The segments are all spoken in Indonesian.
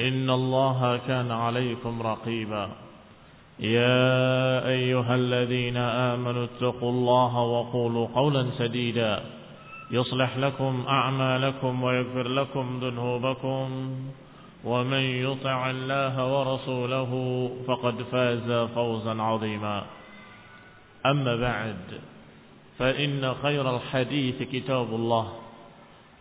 إن الله كان عليكم رقيبا. يا أيها الذين آمنوا اتقوا الله وقولوا قولا سديدا. يصلح لكم أعمالكم ويغفر لكم ذنوبكم. ومن يطع الله ورسوله فقد فاز فوزا عظيما. أما بعد فإن خير الحديث كتاب الله.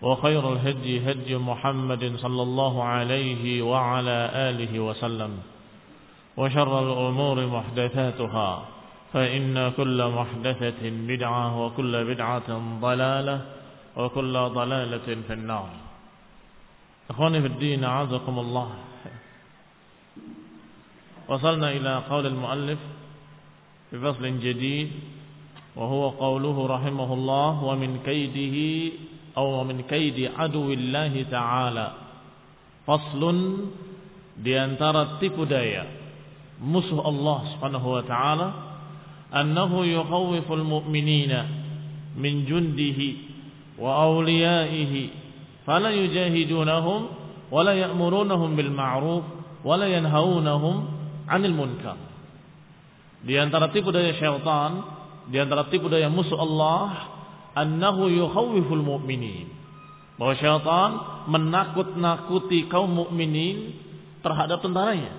وخير الهدي هدي محمد صلى الله عليه وعلى آله وسلم وشر الأمور محدثاتها فإن كل محدثة بدعة وكل بدعة ضلالة وكل ضلالة في النار. أخواني في الدين أعزكم الله. وصلنا إلى قول المؤلف في فصل جديد وهو قوله رحمه الله ومن كيده أو من كيد عدو الله تعالى فصل di antara tipu daya musuh Allah Subhanahu wa taala annahu yukhawwiful mu'minina min jundihi wa awliyaihi fala yujahidunahum wala ya'murunahum bil ma'ruf wala yanhaunahum 'anil munkar di antara tipu daya syaitan di antara tipu daya musuh Allah annahu yukhawwiful mu'minin. Bahwa syaitan menakut-nakuti kaum mukminin terhadap tentaranya.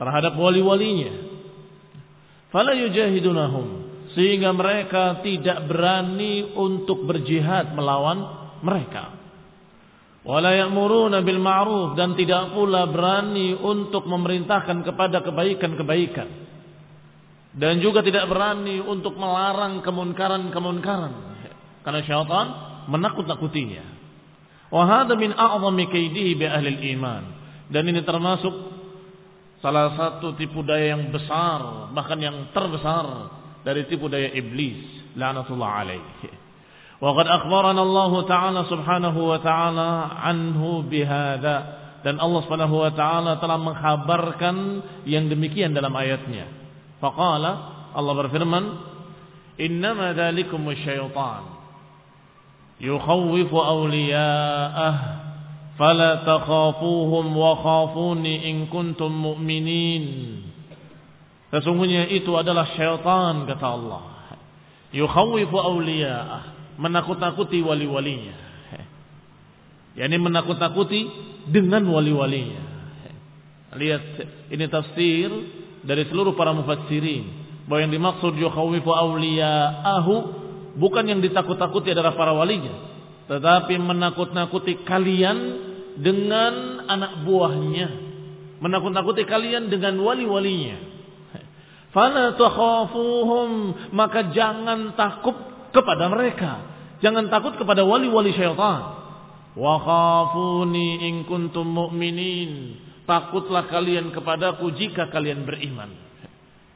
Terhadap wali-walinya. Fala yujahidunahum. Sehingga mereka tidak berani untuk berjihad melawan mereka. Wala ya'muruna bil ma'ruf. Dan tidak pula berani untuk memerintahkan kepada kebaikan-kebaikan dan juga tidak berani untuk melarang kemunkaran-kemunkaran. Karena syaitan menakut-nakutinya. Wa hadha min a'zami kaidihi bi ahli iman. Dan ini termasuk salah satu tipu daya yang besar bahkan yang terbesar dari tipu daya iblis laknatullah alaihi. Wa qad akhbarana Allah taala subhanahu wa taala anhu bihadza dan Allah subhanahu wa taala telah mengkhabarkan yang demikian dalam ayatnya faqala Allah berfirman innama dzalikum syaitan yukhawwifu awliya'ah fala takhafuhum wa khafuni in kuntum mu'minin Sesungguhnya itu adalah syaitan kata Allah. Yukhawwifu awliya'ah, menakut-nakuti wali-walinya. Yani menakut-nakuti dengan wali-walinya. Lihat ini tafsir dari seluruh para mufassirin bahwa yang dimaksud yukhawwifu awliya'ahu bukan yang ditakut-takuti adalah para walinya, tetapi menakut-nakuti kalian dengan anak buahnya, menakut-nakuti kalian dengan wali-walinya. Fala takhafuhum maka jangan takut kepada mereka. Jangan takut kepada wali-wali syaitan. Wa khafuni in kuntum mu'minin. Takutlah kalian kepadaku jika kalian beriman.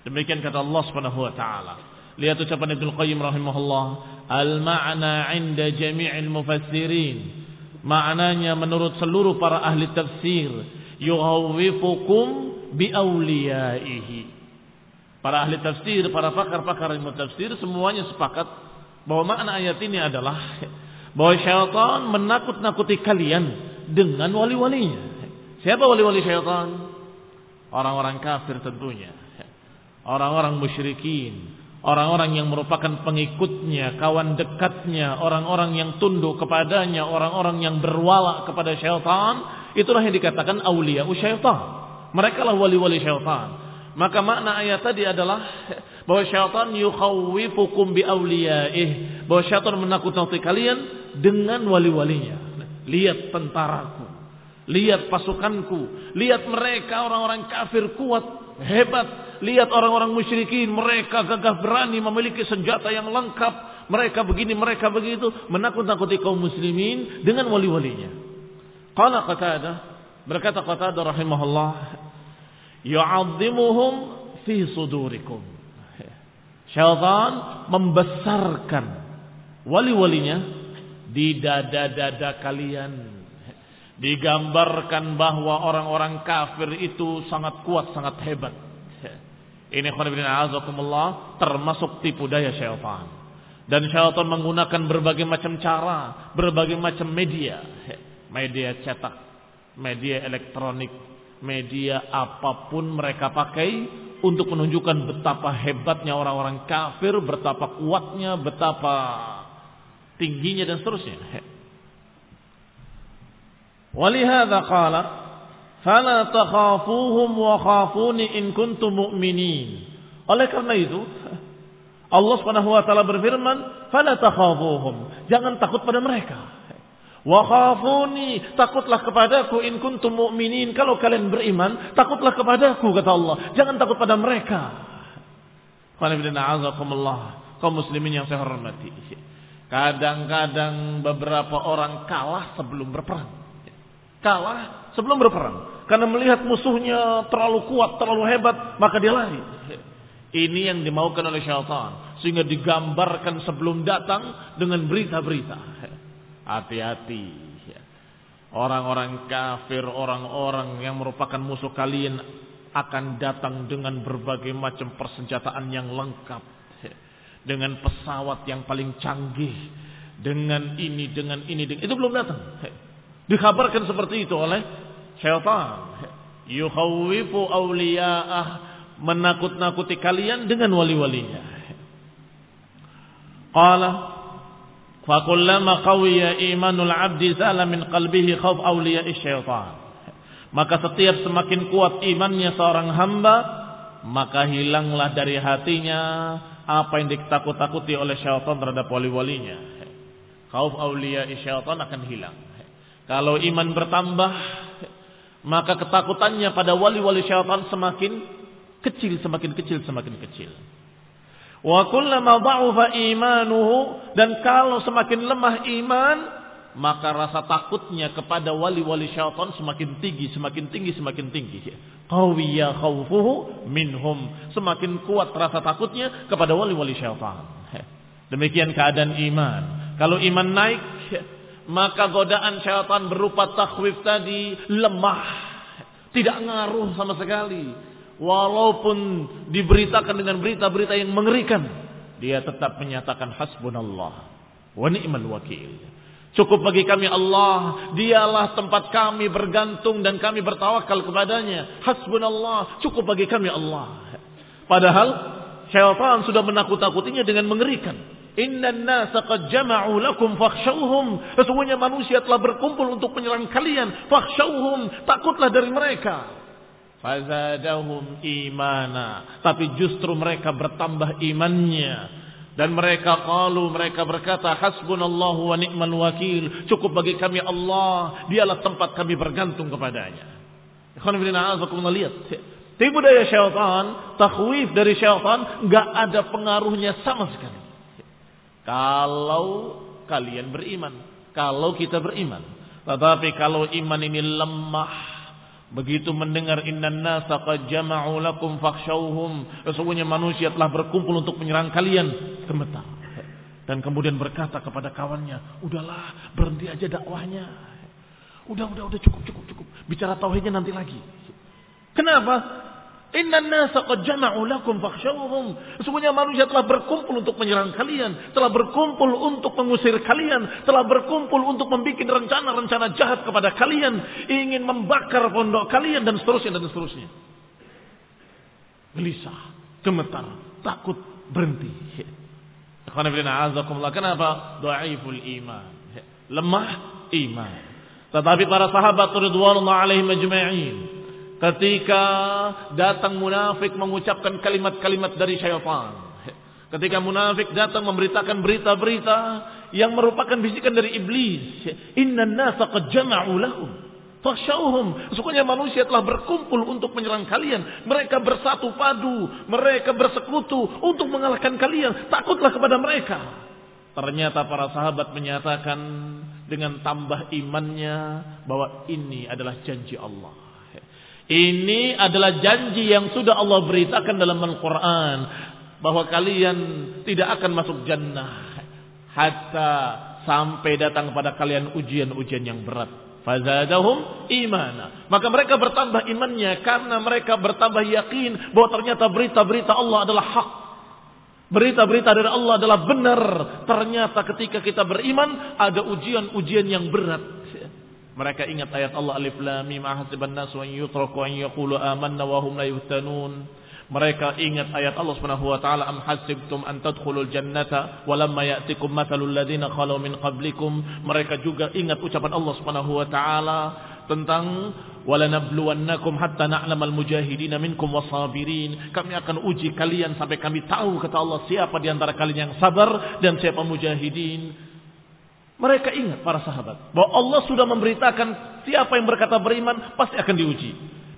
Demikian kata Allah Subhanahu wa taala. Lihat ucapan Ibnu Qayyim rahimahullah, al-ma'na 'inda jami'il mufassirin. Maknanya menurut seluruh para ahli tafsir, yuhawwifukum bi awliyaihi. Para ahli tafsir, para pakar-pakar ilmu tafsir semuanya sepakat Bahwa makna ayat ini adalah bahwa syaitan menakut-nakuti kalian dengan wali-walinya. Siapa wali-wali syaitan? Orang-orang kafir tentunya. Orang-orang musyrikin. Orang-orang yang merupakan pengikutnya, kawan dekatnya, orang-orang yang tunduk kepadanya, orang-orang yang berwala kepada syaitan, itulah yang dikatakan awliya syaitan. Mereka lah wali-wali syaitan. Maka makna ayat tadi adalah bahwa syaitan yukhawwifukum bi awliyaih, bahwa syaitan menakut-nakuti kalian dengan wali-walinya. Lihat tentaraku, lihat pasukanku, lihat mereka orang-orang kafir kuat, hebat, Lihat orang-orang musyrikin, mereka gagah berani memiliki senjata yang lengkap. Mereka begini, mereka begitu. Menakut-nakuti kaum muslimin dengan wali-walinya. Qala Qatadah, berkata Qatadah rahimahullah, Yu'azzimuhum fi sudurikum. Syaitan membesarkan wali-walinya di dada-dada kalian. Digambarkan bahwa orang-orang kafir itu sangat kuat, sangat hebat. Ini azakumullah termasuk tipu daya syaitan. Dan syaitan menggunakan berbagai macam cara, berbagai macam media. Media cetak, media elektronik, media apa pun mereka pakai untuk menunjukkan betapa hebatnya orang-orang kafir, betapa kuatnya, betapa tingginya dan seterusnya. Walihada qala Fala takhafuhum wa khafuni in kuntum mu'minin. Oleh karena itu, Allah Subhanahu wa taala berfirman, "Fala takhafuhum." Jangan takut pada mereka. Wa khafuni, takutlah kepadaku in kuntum mu'minin. Kalau kalian beriman, takutlah kepadaku kata Allah. Jangan takut pada mereka. Kaum muslimin yang saya hormati. Kadang-kadang beberapa orang kalah sebelum berperang. Kalah sebelum berperang. Karena melihat musuhnya terlalu kuat, terlalu hebat, maka dia lari. Ini yang dimaukan oleh syaitan. Sehingga digambarkan sebelum datang dengan berita-berita. Hati-hati. Orang-orang kafir, orang-orang yang merupakan musuh kalian akan datang dengan berbagai macam persenjataan yang lengkap. Dengan pesawat yang paling canggih. Dengan ini, dengan ini. Dengan... Itu belum datang. Dikabarkan seperti itu oleh syaitan. Yukhawwifu awliya'ah. Menakut-nakuti kalian dengan wali-walinya. Qala fakullama qawiya imanul abdi zala min qalbihi khawf awliya'i syaitan. Maka setiap semakin kuat imannya seorang hamba maka hilanglah dari hatinya apa yang ditakut-takuti oleh syaitan terhadap wali-walinya. Khauf awliya'i syaitan akan hilang kalau iman bertambah maka ketakutannya pada wali-wali syaitan semakin kecil, semakin kecil, semakin kecil. Wa kullama dha'ufa imanuhu dan kalau semakin lemah iman, maka rasa takutnya kepada wali-wali syaitan semakin tinggi, semakin tinggi, semakin tinggi. Qawiya khawfuhu minhum. Semakin kuat rasa takutnya kepada wali-wali syaitan. Demikian keadaan iman. Kalau iman naik, maka godaan syaitan berupa takhwif tadi lemah, tidak ngaruh sama sekali. Walaupun diberitakan dengan berita-berita yang mengerikan, dia tetap menyatakan hasbunallah wa ni'mal wakil. Cukup bagi kami Allah, dialah tempat kami bergantung dan kami bertawakal kepadanya. Hasbunallah, cukup bagi kami Allah. Padahal syaitan sudah menakut-nakutinya dengan mengerikan. Inna nasa qad jama'u lakum fakhshawhum. Sesungguhnya manusia telah berkumpul untuk menyerang kalian. Fakhshawhum. Takutlah dari mereka. Fazadahum imana. Tapi justru mereka bertambah imannya. Dan mereka qalu, mereka berkata, Hasbunallahu wa ni'mal wakil. Cukup bagi kami Allah. Dialah tempat kami bergantung kepadanya. Ikhwan lihat. Tipu daya syaitan, takhwif dari syaitan, enggak ada pengaruhnya sama sekali. Kalau kalian beriman. Kalau kita beriman. Tetapi kalau iman ini lemah. Begitu mendengar innan nasa qad jama'u lakum fakhshawhum. Sesungguhnya manusia telah berkumpul untuk menyerang kalian. Gemetar. Dan kemudian berkata kepada kawannya. Udahlah berhenti aja dakwahnya. Udah, udah, udah cukup, cukup, cukup. Bicara tauhidnya nanti lagi. Kenapa? Inna nasa qad jama'u lakum fakhshawhum. Sesungguhnya manusia telah berkumpul untuk menyerang kalian, telah berkumpul untuk mengusir kalian, telah berkumpul untuk membuat rencana-rencana jahat kepada kalian, ingin membakar pondok kalian dan seterusnya dan seterusnya. Gelisah, gemetar, takut, berhenti. Kenapa? Dhaiful iman. Lemah iman. Tetapi para sahabat radhiyallahu alaihim ajma'in ketika datang munafik mengucapkan kalimat-kalimat dari syaitan. Ketika munafik datang memberitakan berita-berita yang merupakan bisikan dari iblis. Inna nasa qad jama'u lahum. Fasyauhum. Sesungguhnya manusia telah berkumpul untuk menyerang kalian. Mereka bersatu padu. Mereka bersekutu untuk mengalahkan kalian. Takutlah kepada mereka. Ternyata para sahabat menyatakan dengan tambah imannya bahwa ini adalah janji Allah. Ini adalah janji yang sudah Allah beritakan dalam Al-Quran. Bahwa kalian tidak akan masuk jannah. Hatta sampai datang kepada kalian ujian-ujian yang berat. Fazadahum imana. Maka mereka bertambah imannya karena mereka bertambah yakin bahwa ternyata berita-berita Allah adalah hak. Berita-berita dari Allah adalah benar. Ternyata ketika kita beriman ada ujian-ujian yang berat. Mereka ingat ayat Allah Alif Lam Mim ahasiban nasu an yutraku an yaqulu amanna wa hum la yuftanun. Mereka ingat ayat Allah Subhanahu wa taala am hasibtum an tadkhulul jannata wa lamma ya'tikum mathalul ladzina khalu min qablikum. Mereka juga ingat ucapan Allah Subhanahu wa taala tentang walanabluwannakum hatta na'lamal mujahidin minkum wasabirin. Kami akan uji kalian sampai kami tahu kata Allah siapa di antara kalian yang sabar dan siapa mujahidin. Mereka ingat para sahabat bahwa Allah sudah memberitakan siapa yang berkata beriman pasti akan diuji.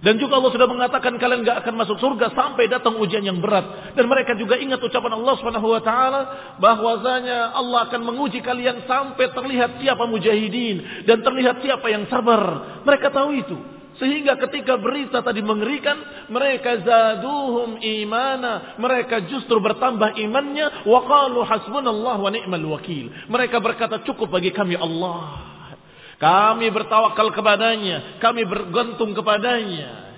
Dan juga Allah sudah mengatakan kalian nggak akan masuk surga sampai datang ujian yang berat. Dan mereka juga ingat ucapan Allah Subhanahu wa taala bahwasanya Allah akan menguji kalian sampai terlihat siapa mujahidin dan terlihat siapa yang sabar. Mereka tahu itu. Sehingga ketika berita tadi mengerikan, mereka zaduhum imana, mereka justru bertambah imannya wa qalu hasbunallah wa ni'mal wakil. Mereka berkata cukup bagi kami Allah. Kami bertawakal kepadanya, kami bergantung kepadanya.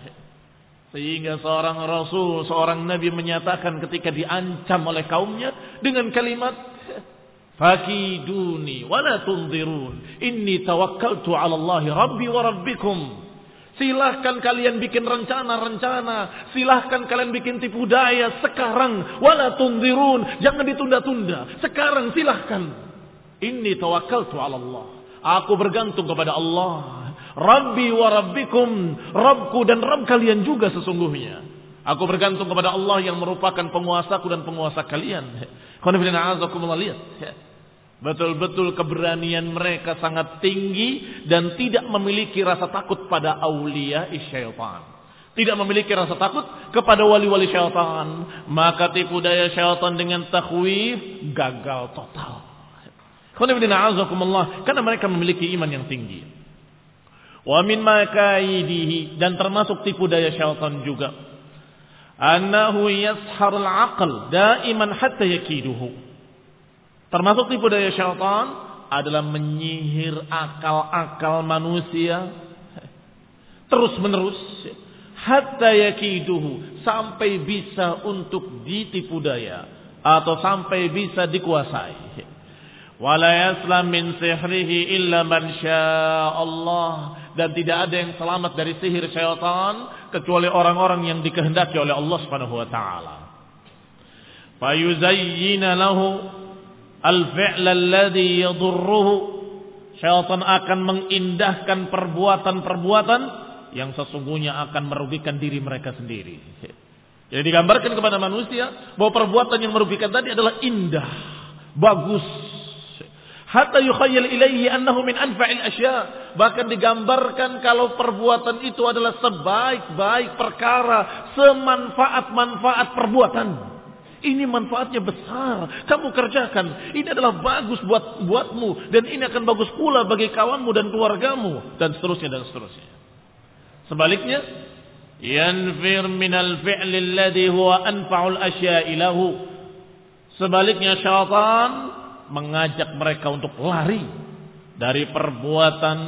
Sehingga seorang rasul, seorang nabi menyatakan ketika diancam oleh kaumnya dengan kalimat Fakiduni wala tunzirun. Inni tawakkaltu ala Allah Rabbi wa Rabbikum. Silahkan kalian bikin rencana-rencana. Silahkan kalian bikin tipu daya sekarang. Wala tundirun. Jangan ditunda-tunda. Sekarang silahkan. Ini tawakal ala Allah. Aku bergantung kepada Allah. Rabbi wa rabbikum. Rabbku dan Rabb kalian juga sesungguhnya. Aku bergantung kepada Allah yang merupakan penguasaku dan penguasa kalian. Lihat. Betul-betul keberanian mereka sangat tinggi dan tidak memiliki rasa takut pada aulia syaitan. Tidak memiliki rasa takut kepada wali-wali syaitan. Maka tipu daya syaitan dengan takhwif gagal total. Karena mereka memiliki iman yang tinggi. Wa min makaidihi dan termasuk tipu daya syaitan juga. Annahu yasharul aql daiman hatta yakiduhu Termasuk tipu daya syaitan adalah menyihir akal-akal manusia. Terus menerus hatta yakiduhu. Sampai bisa untuk ditipu daya. Atau sampai bisa dikuasai. Wala yaslam min sihrihi illa man Allah dan tidak ada yang selamat dari sihir syaitan kecuali orang-orang yang dikehendaki oleh Allah Subhanahu wa taala. Fayuzayyina lahu al-fi'l alladhi yadurruhu syaitan akan mengindahkan perbuatan-perbuatan yang sesungguhnya akan merugikan diri mereka sendiri. Jadi digambarkan kepada manusia bahwa perbuatan yang merugikan tadi adalah indah, bagus. Hatta yukhayyal ilaihi annahu min anfa'il asya. Bahkan digambarkan kalau perbuatan itu adalah sebaik-baik perkara, semanfaat-manfaat perbuatan. Ini manfaatnya besar. Kamu kerjakan. Ini adalah bagus buat buatmu dan ini akan bagus pula bagi kawanmu dan keluargamu dan seterusnya dan seterusnya. Sebaliknya, yanfir minal fi'li alladhi huwa anfa'ul asya'i lahu. Sebaliknya syaitan mengajak mereka untuk lari dari perbuatan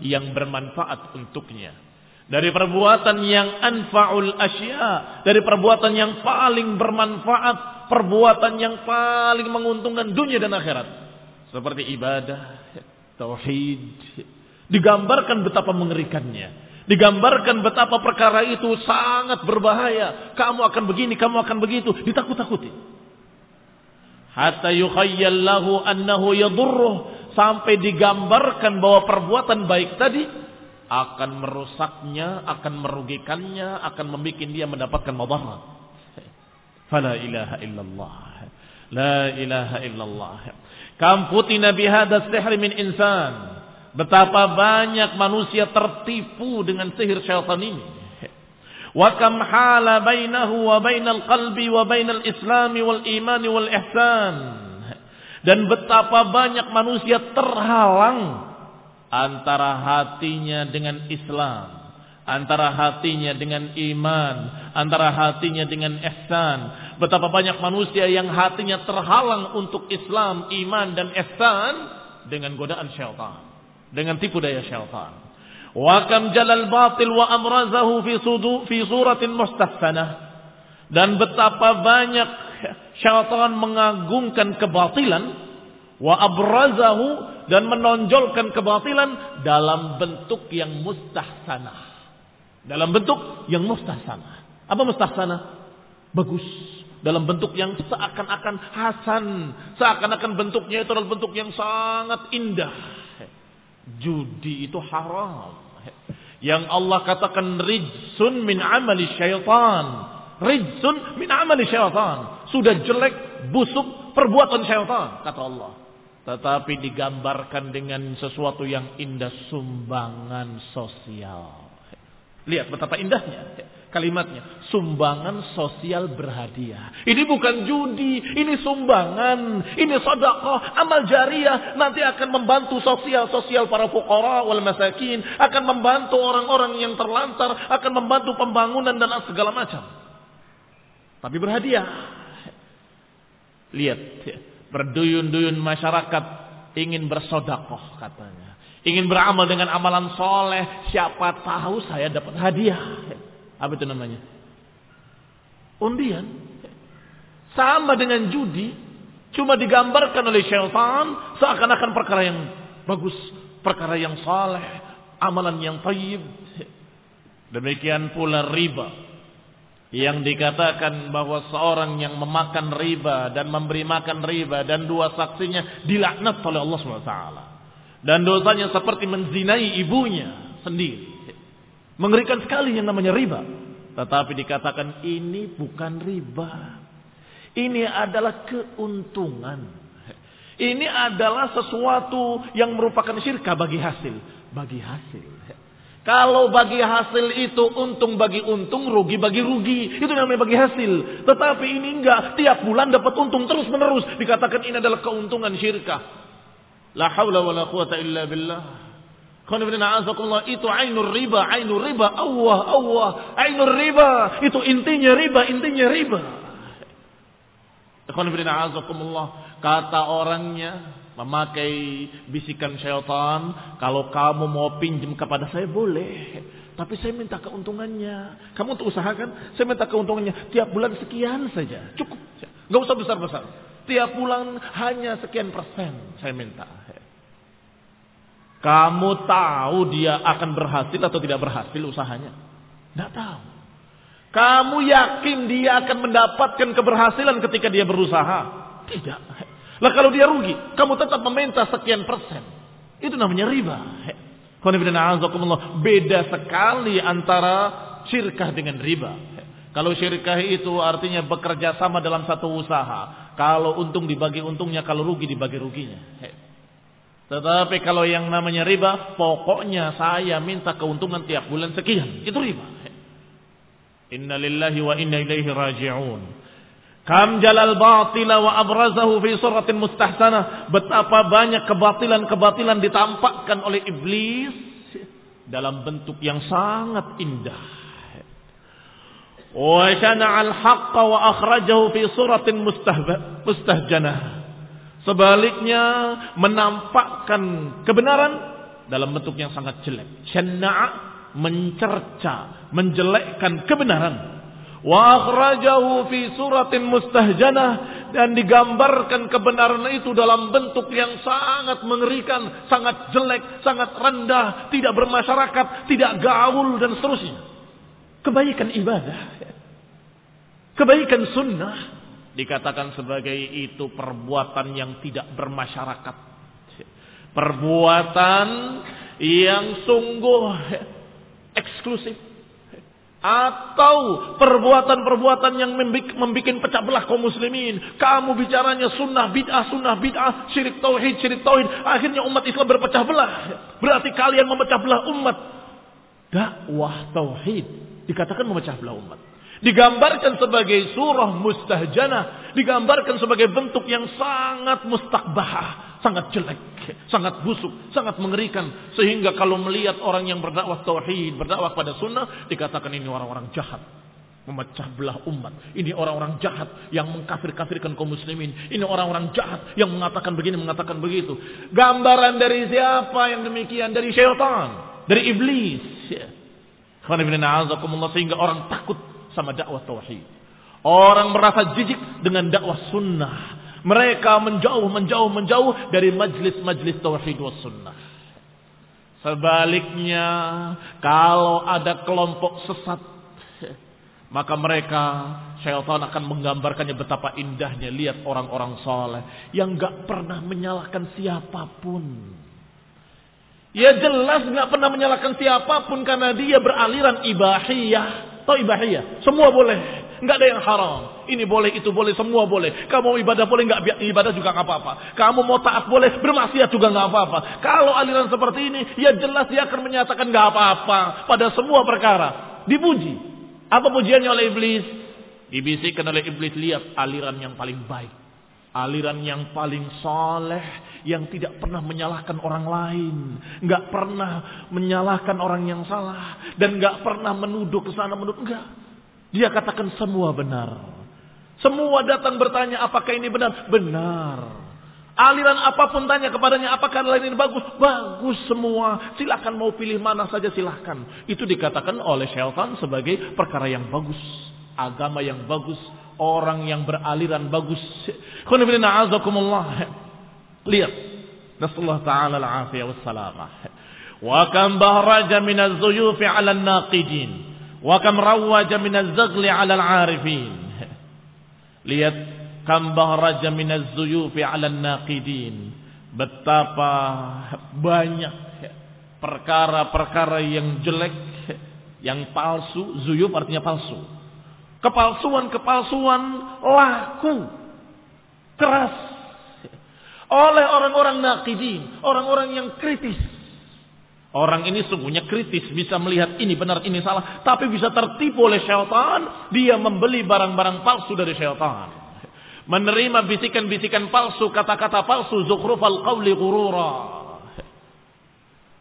yang bermanfaat untuknya. Dari perbuatan yang anfa'ul asya, dari perbuatan yang paling bermanfaat, perbuatan yang paling menguntungkan dunia dan akhirat. Seperti ibadah, tauhid. Digambarkan betapa mengerikannya. Digambarkan betapa perkara itu sangat berbahaya. Kamu akan begini, kamu akan begitu. Ditakut-takuti. Hatta yukhayyal lahu annahu yadurruh. Sampai digambarkan bahwa perbuatan baik tadi akan merusaknya, akan merugikannya, akan membuat dia mendapatkan madarat. Fala ilaha illallah. La ilaha illallah. Kam futina bihadha sihri min insan. Betapa banyak manusia tertipu dengan sihir syaitan ini. Wa kam hala bainahu wa bainal qalbi wa bainal islami wal imani wal ihsan. Dan betapa banyak manusia terhalang antara hatinya dengan Islam, antara hatinya dengan iman, antara hatinya dengan ihsan. Betapa banyak manusia yang hatinya terhalang untuk Islam, iman dan ihsan dengan godaan syaitan, dengan tipu daya syaitan. Wa kam jalal batil wa amrazahu fi sudu fi suratin mustahsanah. Dan betapa banyak syaitan mengagungkan kebatilan wa abrazahu dan menonjolkan kebatilan dalam bentuk yang mustahsanah. Dalam bentuk yang mustahsanah. Apa mustahsanah? Bagus. Dalam bentuk yang seakan-akan hasan. Seakan-akan bentuknya itu adalah bentuk yang sangat indah. Judi itu haram. Yang Allah katakan rijsun min amali syaitan. Rijsun min amali syaitan. Sudah jelek, busuk, perbuatan syaitan. Kata Allah. Tetapi digambarkan dengan sesuatu yang indah sumbangan sosial. Lihat betapa indahnya kalimatnya. Sumbangan sosial berhadiah. Ini bukan judi, ini sumbangan, ini sodakoh, amal jariah. Nanti akan membantu sosial-sosial para fukara wal masakin. Akan membantu orang-orang yang terlantar, akan membantu pembangunan dan segala macam. Tapi berhadiah. Lihat, Berduyun-duyun masyarakat ingin bersodakoh katanya. Ingin beramal dengan amalan soleh. Siapa tahu saya dapat hadiah. Apa itu namanya? Undian. Sama dengan judi. Cuma digambarkan oleh syaitan. Seakan-akan perkara yang bagus. Perkara yang soleh. Amalan yang tayyib. Demikian pula riba yang dikatakan bahwa seorang yang memakan riba dan memberi makan riba dan dua saksinya dilaknat oleh Allah SWT. Dan dosanya seperti menzinai ibunya sendiri. Mengerikan sekali yang namanya riba. Tetapi dikatakan ini bukan riba. Ini adalah keuntungan. Ini adalah sesuatu yang merupakan syirka bagi hasil. Bagi hasil. Kalau bagi hasil itu untung bagi untung, rugi bagi rugi. Itu namanya bagi hasil. Tetapi ini enggak. Tiap bulan dapat untung terus menerus. Dikatakan ini adalah keuntungan syirkah. La hawla wa la quwata illa billah. Itu ainur riba, ainur riba. Allah, Allah. Ainur riba. Itu intinya riba, intinya riba. Kata orangnya, memakai bisikan syaitan, kalau kamu mau pinjam kepada saya boleh, tapi saya minta keuntungannya. Kamu untuk usahakan, saya minta keuntungannya tiap bulan sekian saja, cukup, nggak usah besar besar. Tiap bulan hanya sekian persen saya minta. Kamu tahu dia akan berhasil atau tidak berhasil usahanya? Tidak tahu. Kamu yakin dia akan mendapatkan keberhasilan ketika dia berusaha? Tidak. Lah kalau dia rugi, kamu tetap meminta sekian persen. Itu namanya riba. Beda sekali antara syirkah dengan riba. Kalau syirkah itu artinya bekerja sama dalam satu usaha. Kalau untung dibagi untungnya, kalau rugi dibagi ruginya. Tetapi kalau yang namanya riba, pokoknya saya minta keuntungan tiap bulan sekian. Itu riba. Inna lillahi wa inna ilaihi raji'un. Kam jalal batila wa abrazahu fi suratin mustahsanah. Betapa banyak kebatilan-kebatilan ditampakkan oleh iblis dalam bentuk yang sangat indah. Wa al haqqa wa akhrajahu fi suratin mustahjanah. Sebaliknya menampakkan kebenaran dalam bentuk yang sangat jelek. Syana'a mencerca, menjelekkan kebenaran. Wa akhrajahu fi suratin mustahjanah dan digambarkan kebenaran itu dalam bentuk yang sangat mengerikan, sangat jelek, sangat rendah, tidak bermasyarakat, tidak gaul dan seterusnya. Kebaikan ibadah, kebaikan sunnah dikatakan sebagai itu perbuatan yang tidak bermasyarakat. Perbuatan yang sungguh eksklusif atau perbuatan-perbuatan yang membuat pecah belah kaum muslimin. Kamu bicaranya sunnah bid'ah, sunnah bid'ah, syirik tauhid, syirik tauhid. Akhirnya umat Islam berpecah belah. Berarti kalian memecah belah umat. Dakwah tauhid dikatakan memecah belah umat. Digambarkan sebagai surah mustahjana. Digambarkan sebagai bentuk yang sangat mustakbahah. Sangat jelek. Sangat busuk. Sangat mengerikan. Sehingga kalau melihat orang yang berdakwah tauhid. Berdakwah pada sunnah. Dikatakan ini orang-orang jahat. Memecah belah umat. Ini orang-orang jahat yang mengkafir-kafirkan kaum muslimin. Ini orang-orang jahat yang mengatakan begini, mengatakan begitu. Gambaran dari siapa yang demikian? Dari syaitan. Dari iblis. Sehingga orang takut sama dakwah tauhid. Orang merasa jijik dengan dakwah sunnah. Mereka menjauh, menjauh, menjauh dari majlis-majlis tauhid was sunnah. Sebaliknya, kalau ada kelompok sesat, maka mereka syaitan akan menggambarkannya betapa indahnya lihat orang-orang soleh yang gak pernah menyalahkan siapa pun. Ya jelas gak pernah menyalahkan siapa pun karena dia beraliran ibahiyah atau ibahiyah. Semua boleh. Enggak ada yang haram. Ini boleh, itu boleh, semua boleh. Kamu mau ibadah boleh, enggak ibadah juga enggak apa-apa. Kamu mau taat boleh, bermaksiat juga enggak apa-apa. Kalau aliran seperti ini, ya jelas dia akan menyatakan enggak apa-apa pada semua perkara. Dipuji. Apa pujiannya oleh iblis? Dibisikkan oleh iblis, lihat aliran yang paling baik. Aliran yang paling soleh yang tidak pernah menyalahkan orang lain, nggak pernah menyalahkan orang yang salah, dan nggak pernah menuduh ke sana menuduh enggak. Dia katakan semua benar. Semua datang bertanya apakah ini benar? Benar. Aliran apa pun tanya kepadanya apakah aliran ini bagus? Bagus semua. Silahkan mau pilih mana saja silahkan. Itu dikatakan oleh syaitan sebagai perkara yang bagus. Agama yang bagus. Orang yang beraliran bagus. Lihat. Nasallahu ta'ala al-afiyah wassalamah. Wa kam bahraja min az-zuyufi 'ala an-naqidin. Wa kam rawaja min az-zaghli 'ala al-'arifin. Lihat kam bahraja min az-zuyufi 'ala an-naqidin. Betapa banyak perkara-perkara yang jelek, yang palsu, zuyuf artinya palsu. Kepalsuan-kepalsuan laku. Keras oleh orang-orang nakidin, orang-orang yang kritis. Orang ini sungguhnya kritis, bisa melihat ini benar, ini salah, tapi bisa tertipu oleh syaitan, dia membeli barang-barang palsu dari syaitan. Menerima bisikan-bisikan palsu, kata-kata palsu, zukhrufal qawli ghurura.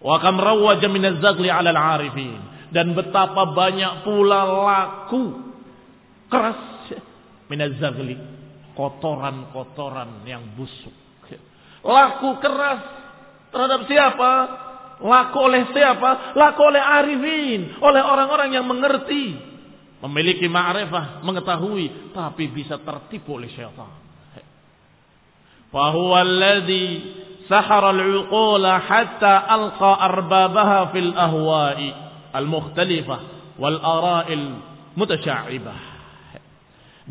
Wa kam rawwaja min az-zagli 'ala al-'arifin. Dan betapa banyak pula laku keras min az-zagli, kotoran-kotoran yang busuk Laku keras terhadap siapa? Laku oleh siapa? Laku oleh arifin, oleh orang-orang yang mengerti, memiliki ma'rifah, mengetahui, tapi bisa tertipu oleh syaitan. Fahuwa alladhi sahara al-uqula hatta alqa arbabaha fil ahwa'i al-mukhtalifah wal ara'il mutasya'ibah.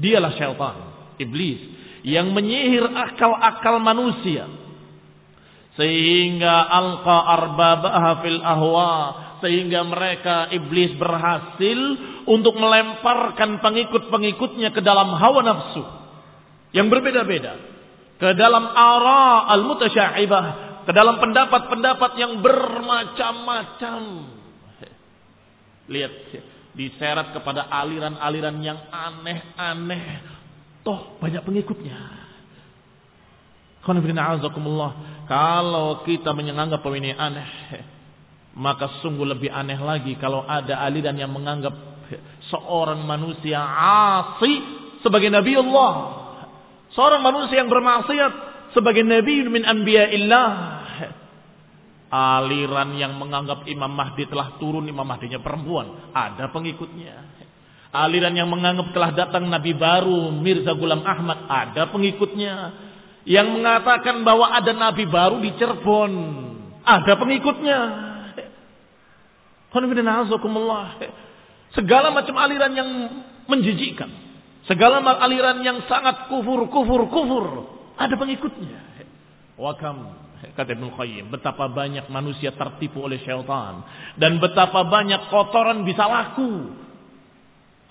Dialah syaitan, iblis yang menyihir akal-akal manusia sehingga alqa arbabaha fil ahwa. Sehingga mereka iblis berhasil untuk melemparkan pengikut-pengikutnya ke dalam hawa nafsu. Yang berbeda-beda. Ke dalam ara al mutasya'ibah ke dalam pendapat-pendapat yang bermacam-macam. Lihat diseret kepada aliran-aliran yang aneh-aneh. Toh banyak pengikutnya kalau kita menganggap ini aneh, maka sungguh lebih aneh lagi kalau ada aliran yang menganggap seorang manusia asli sebagai Nabi Allah. Seorang manusia yang bermaksiat sebagai Nabi min anbiya'illah. Aliran yang menganggap Imam Mahdi telah turun, Imam Mahdinya perempuan. Ada pengikutnya. Aliran yang menganggap telah datang Nabi baru, Mirza Gulam Ahmad. Ada pengikutnya. Yang mengatakan bahwa ada Nabi baru di Cirebon. Ada pengikutnya. Segala macam aliran yang menjijikkan. Segala aliran yang sangat kufur, kufur, kufur. Ada pengikutnya. Wakam kata Ibnu Qayyim, betapa banyak manusia tertipu oleh syaitan dan betapa banyak kotoran bisa laku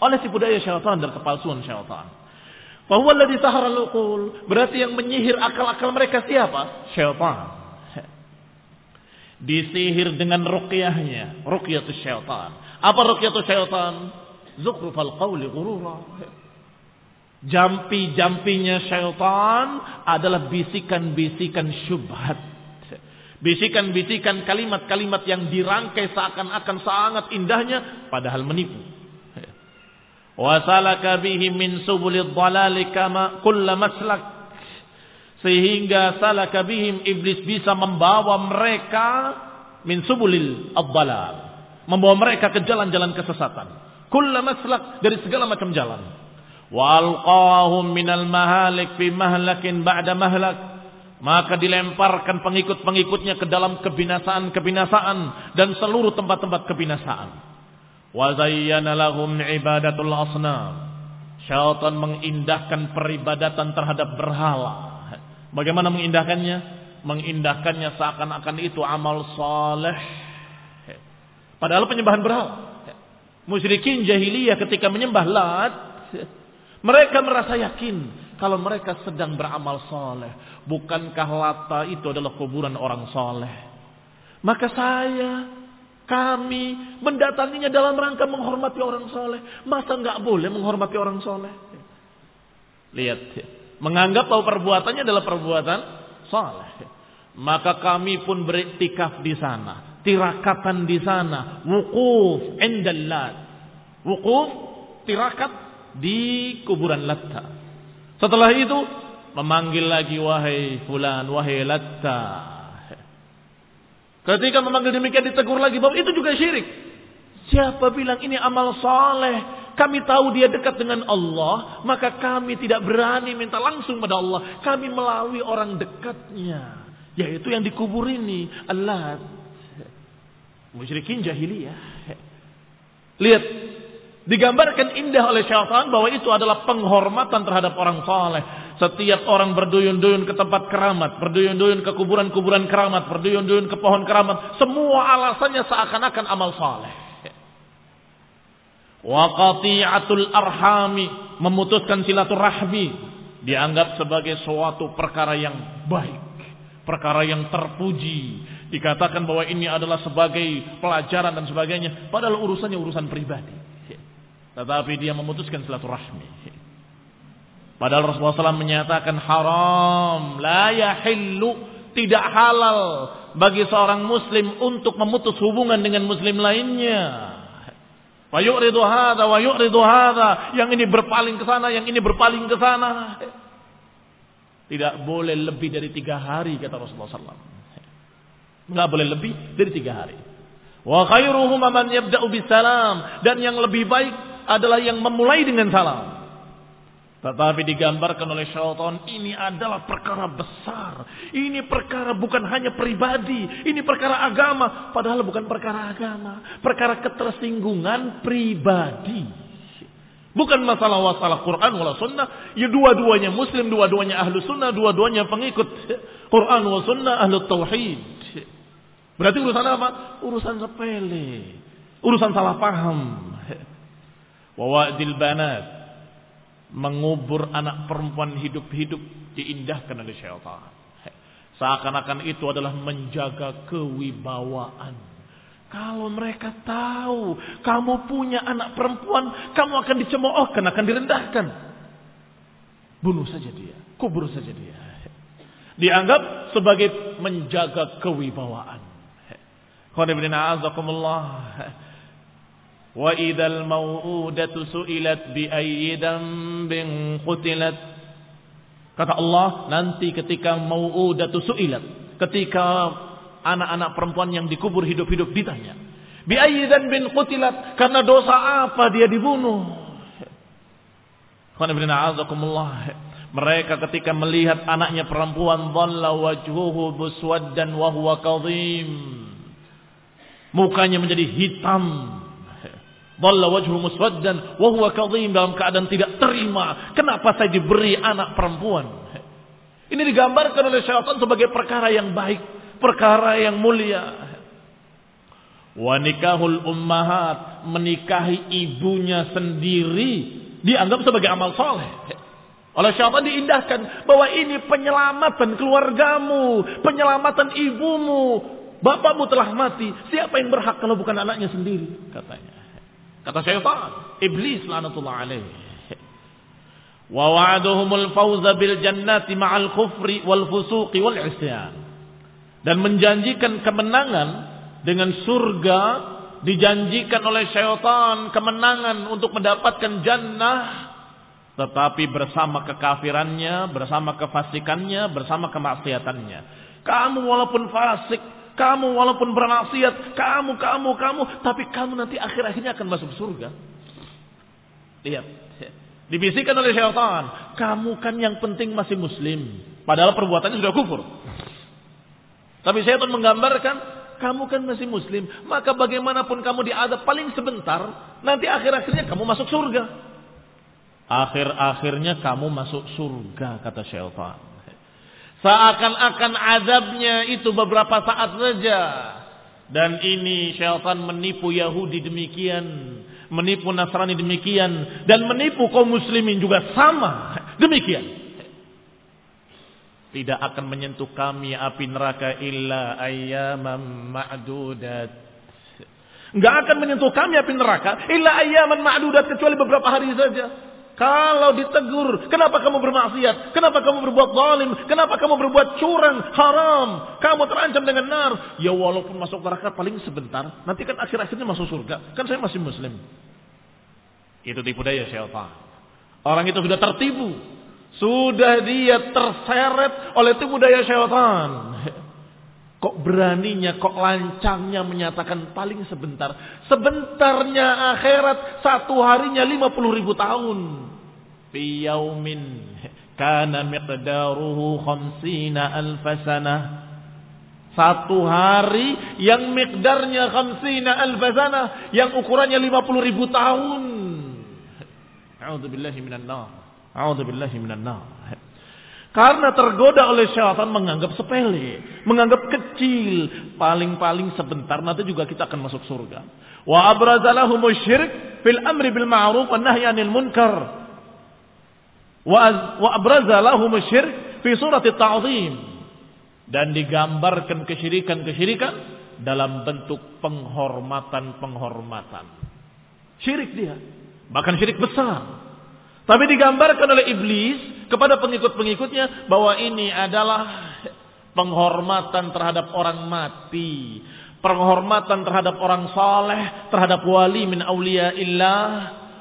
oleh tipu daya syaitan dan kepalsuan syaitan. Bahwa alladhi sahara berarti yang menyihir akal-akal mereka siapa? Syaitan. Disihir dengan ruqyahnya, ruqyatus syaitan. Apa ruqyatus syaitan? Zukhrufal qawli ghurura. Jampi-jampinya syaitan adalah bisikan-bisikan syubhat. Bisikan-bisikan kalimat-kalimat yang dirangkai seakan-akan sangat indahnya padahal menipu. Wasalaka bihi min subulid dhalali kama kulla maslak. Sehingga salaka bihim iblis bisa membawa mereka min subulil ad Membawa mereka ke jalan-jalan kesesatan. Kulla maslak dari segala macam jalan. Walqahum minal mahalik fi mahlakin ba'da mahlak. Maka dilemparkan pengikut-pengikutnya ke dalam kebinasaan-kebinasaan dan seluruh tempat-tempat kebinasaan. Wa zayyana lahum ibadatul asnam. Syaitan mengindahkan peribadatan terhadap berhala. Bagaimana mengindahkannya? Mengindahkannya seakan-akan itu amal saleh. Padahal penyembahan berhala. Musyrikin jahiliyah ketika menyembah Lat mereka merasa yakin kalau mereka sedang beramal soleh. Bukankah Lata itu adalah kuburan orang soleh? Maka saya, kami mendatanginya dalam rangka menghormati orang soleh. Masa nggak boleh menghormati orang soleh? Lihat, menganggap bahwa perbuatannya adalah perbuatan soleh. Maka kami pun beriktikaf di sana, tirakatan di sana, wukuf indallat. Wukuf, tirakat di kuburan Latta. Setelah itu memanggil lagi wahai fulan, wahai Latta. Ketika memanggil demikian ditegur lagi bahwa itu juga syirik. Siapa bilang ini amal soleh? Kami tahu dia dekat dengan Allah, maka kami tidak berani minta langsung pada Allah. Kami melalui orang dekatnya, yaitu yang dikubur ini, Allah. Musyrikin jahiliyah. Lihat Digambarkan indah oleh syaitan bahwa itu adalah penghormatan terhadap orang saleh. Setiap orang berduyun-duyun ke tempat keramat, berduyun-duyun ke kuburan-kuburan keramat, berduyun-duyun ke pohon keramat, semua alasannya seakan-akan amal saleh. Wa qati'atul arhami, memutuskan silaturahmi dianggap sebagai suatu perkara yang baik, perkara yang terpuji. Dikatakan bahwa ini adalah sebagai pelajaran dan sebagainya, padahal urusannya urusan pribadi. Tetapi dia memutuskan silaturahmi. Padahal Rasulullah SAW menyatakan haram, la yahillu, tidak halal bagi seorang muslim untuk memutus hubungan dengan muslim lainnya. Wa yu'ridu hadha wa yu'ridu hadha, yang ini berpaling ke sana, yang ini berpaling ke sana. Tidak boleh lebih dari tiga hari kata Rasulullah SAW. Enggak boleh lebih dari tiga hari. Wa khairuhum man yabda'u bisalam dan yang lebih baik adalah yang memulai dengan salam. Tetapi digambarkan oleh syaitan ini adalah perkara besar. Ini perkara bukan hanya pribadi. Ini perkara agama. Padahal bukan perkara agama. Perkara ketersinggungan pribadi. Bukan masalah wasalah Quran wala sunnah. Ya dua-duanya muslim, dua-duanya ahlu sunnah, dua-duanya pengikut Quran wala sunnah, ahlu tauhid. Berarti urusan apa? Urusan sepele. Urusan salah paham. Wawadil banat. Mengubur anak perempuan hidup-hidup diindahkan oleh syaitan. Seakan-akan itu adalah menjaga kewibawaan. Kalau mereka tahu kamu punya anak perempuan, kamu akan dicemoohkan, akan direndahkan. Bunuh saja dia, kubur saja dia. Dianggap sebagai menjaga kewibawaan. Azakumullah. Wa idzal mau'udatu su'ilat bi ayyi. Kata Allah, nanti ketika mau'udatu su'ilat, ketika anak-anak perempuan yang dikubur hidup-hidup ditanya. Bi bin qutilat karena dosa apa dia dibunuh? Mereka ketika melihat anaknya perempuan dhalla wajhuhu buswaddan wa huwa kadhim. Mukanya menjadi hitam. Dhalla wajhu muswaddan wa huwa kadhim dalam keadaan tidak terima. Kenapa saya diberi anak perempuan? Ini digambarkan oleh syaitan sebagai perkara yang baik, perkara yang mulia. Wa nikahul ummahat menikahi ibunya sendiri dianggap sebagai amal soleh. Oleh syaitan diindahkan bahwa ini penyelamatan keluargamu, penyelamatan ibumu, bapakmu telah mati. Siapa yang berhak kalau bukan anaknya sendiri? Katanya. Kata syaitan, iblis lanatullah alaih. Wa wa'aduhumul fawza bil jannati ma'al kufri wal fusuqi wal isyan. Dan menjanjikan kemenangan dengan surga dijanjikan oleh syaitan kemenangan untuk mendapatkan jannah tetapi bersama kekafirannya, bersama kefasikannya, bersama kemaksiatannya. Kamu walaupun fasik, kamu walaupun bermaksiat, kamu, kamu, kamu, tapi kamu nanti akhir-akhirnya akan masuk surga. Lihat, dibisikkan oleh syaitan, kamu kan yang penting masih muslim, padahal perbuatannya sudah kufur. Tapi syaitan menggambarkan kamu kan masih muslim, maka bagaimanapun kamu diadab paling sebentar, nanti akhir-akhirnya kamu masuk surga. Akhir-akhirnya kamu masuk surga, kata syaitan. Seakan-akan azabnya itu beberapa saat saja. Dan ini syaitan menipu Yahudi demikian. Menipu Nasrani demikian. Dan menipu kaum muslimin juga sama. Demikian tidak akan menyentuh kami api neraka illa ayyaman ma'dudat. Enggak akan menyentuh kami api neraka illa ayyaman ma'dudat kecuali beberapa hari saja. Kalau ditegur, kenapa kamu bermaksiat? Kenapa kamu berbuat zalim? Kenapa kamu berbuat curang, haram? Kamu terancam dengan nar. Ya walaupun masuk neraka paling sebentar, nanti kan akhir-akhirnya masuk surga. Kan saya masih muslim. Itu tipu daya syaitan. Orang itu sudah tertipu sudah dia terseret oleh tipu daya syaitan. Kok beraninya, kok lancangnya menyatakan paling sebentar. Sebentarnya akhirat satu harinya lima puluh ribu tahun. Fiyaumin kana miqdaruhu khamsina alfasana. Satu hari yang mikdarnya khamsina alfasana. Yang ukurannya lima puluh ribu tahun. A'udzubillahi minan. Karena tergoda oleh syaitan menganggap sepele, menganggap kecil, paling-paling sebentar nanti juga kita akan masuk surga. Wa abrazalahum syirik fil amri bil ma'ruf wan nahyi 'anil munkar. Wa abrazalahum syirik fi surati ta'zim dan digambarkan kesyirikan-kesyirikan dalam bentuk penghormatan-penghormatan. Syirik dia, bahkan syirik besar. Tapi digambarkan oleh iblis kepada pengikut-pengikutnya bahwa ini adalah penghormatan terhadap orang mati, penghormatan terhadap orang saleh, terhadap wali min aulia illah,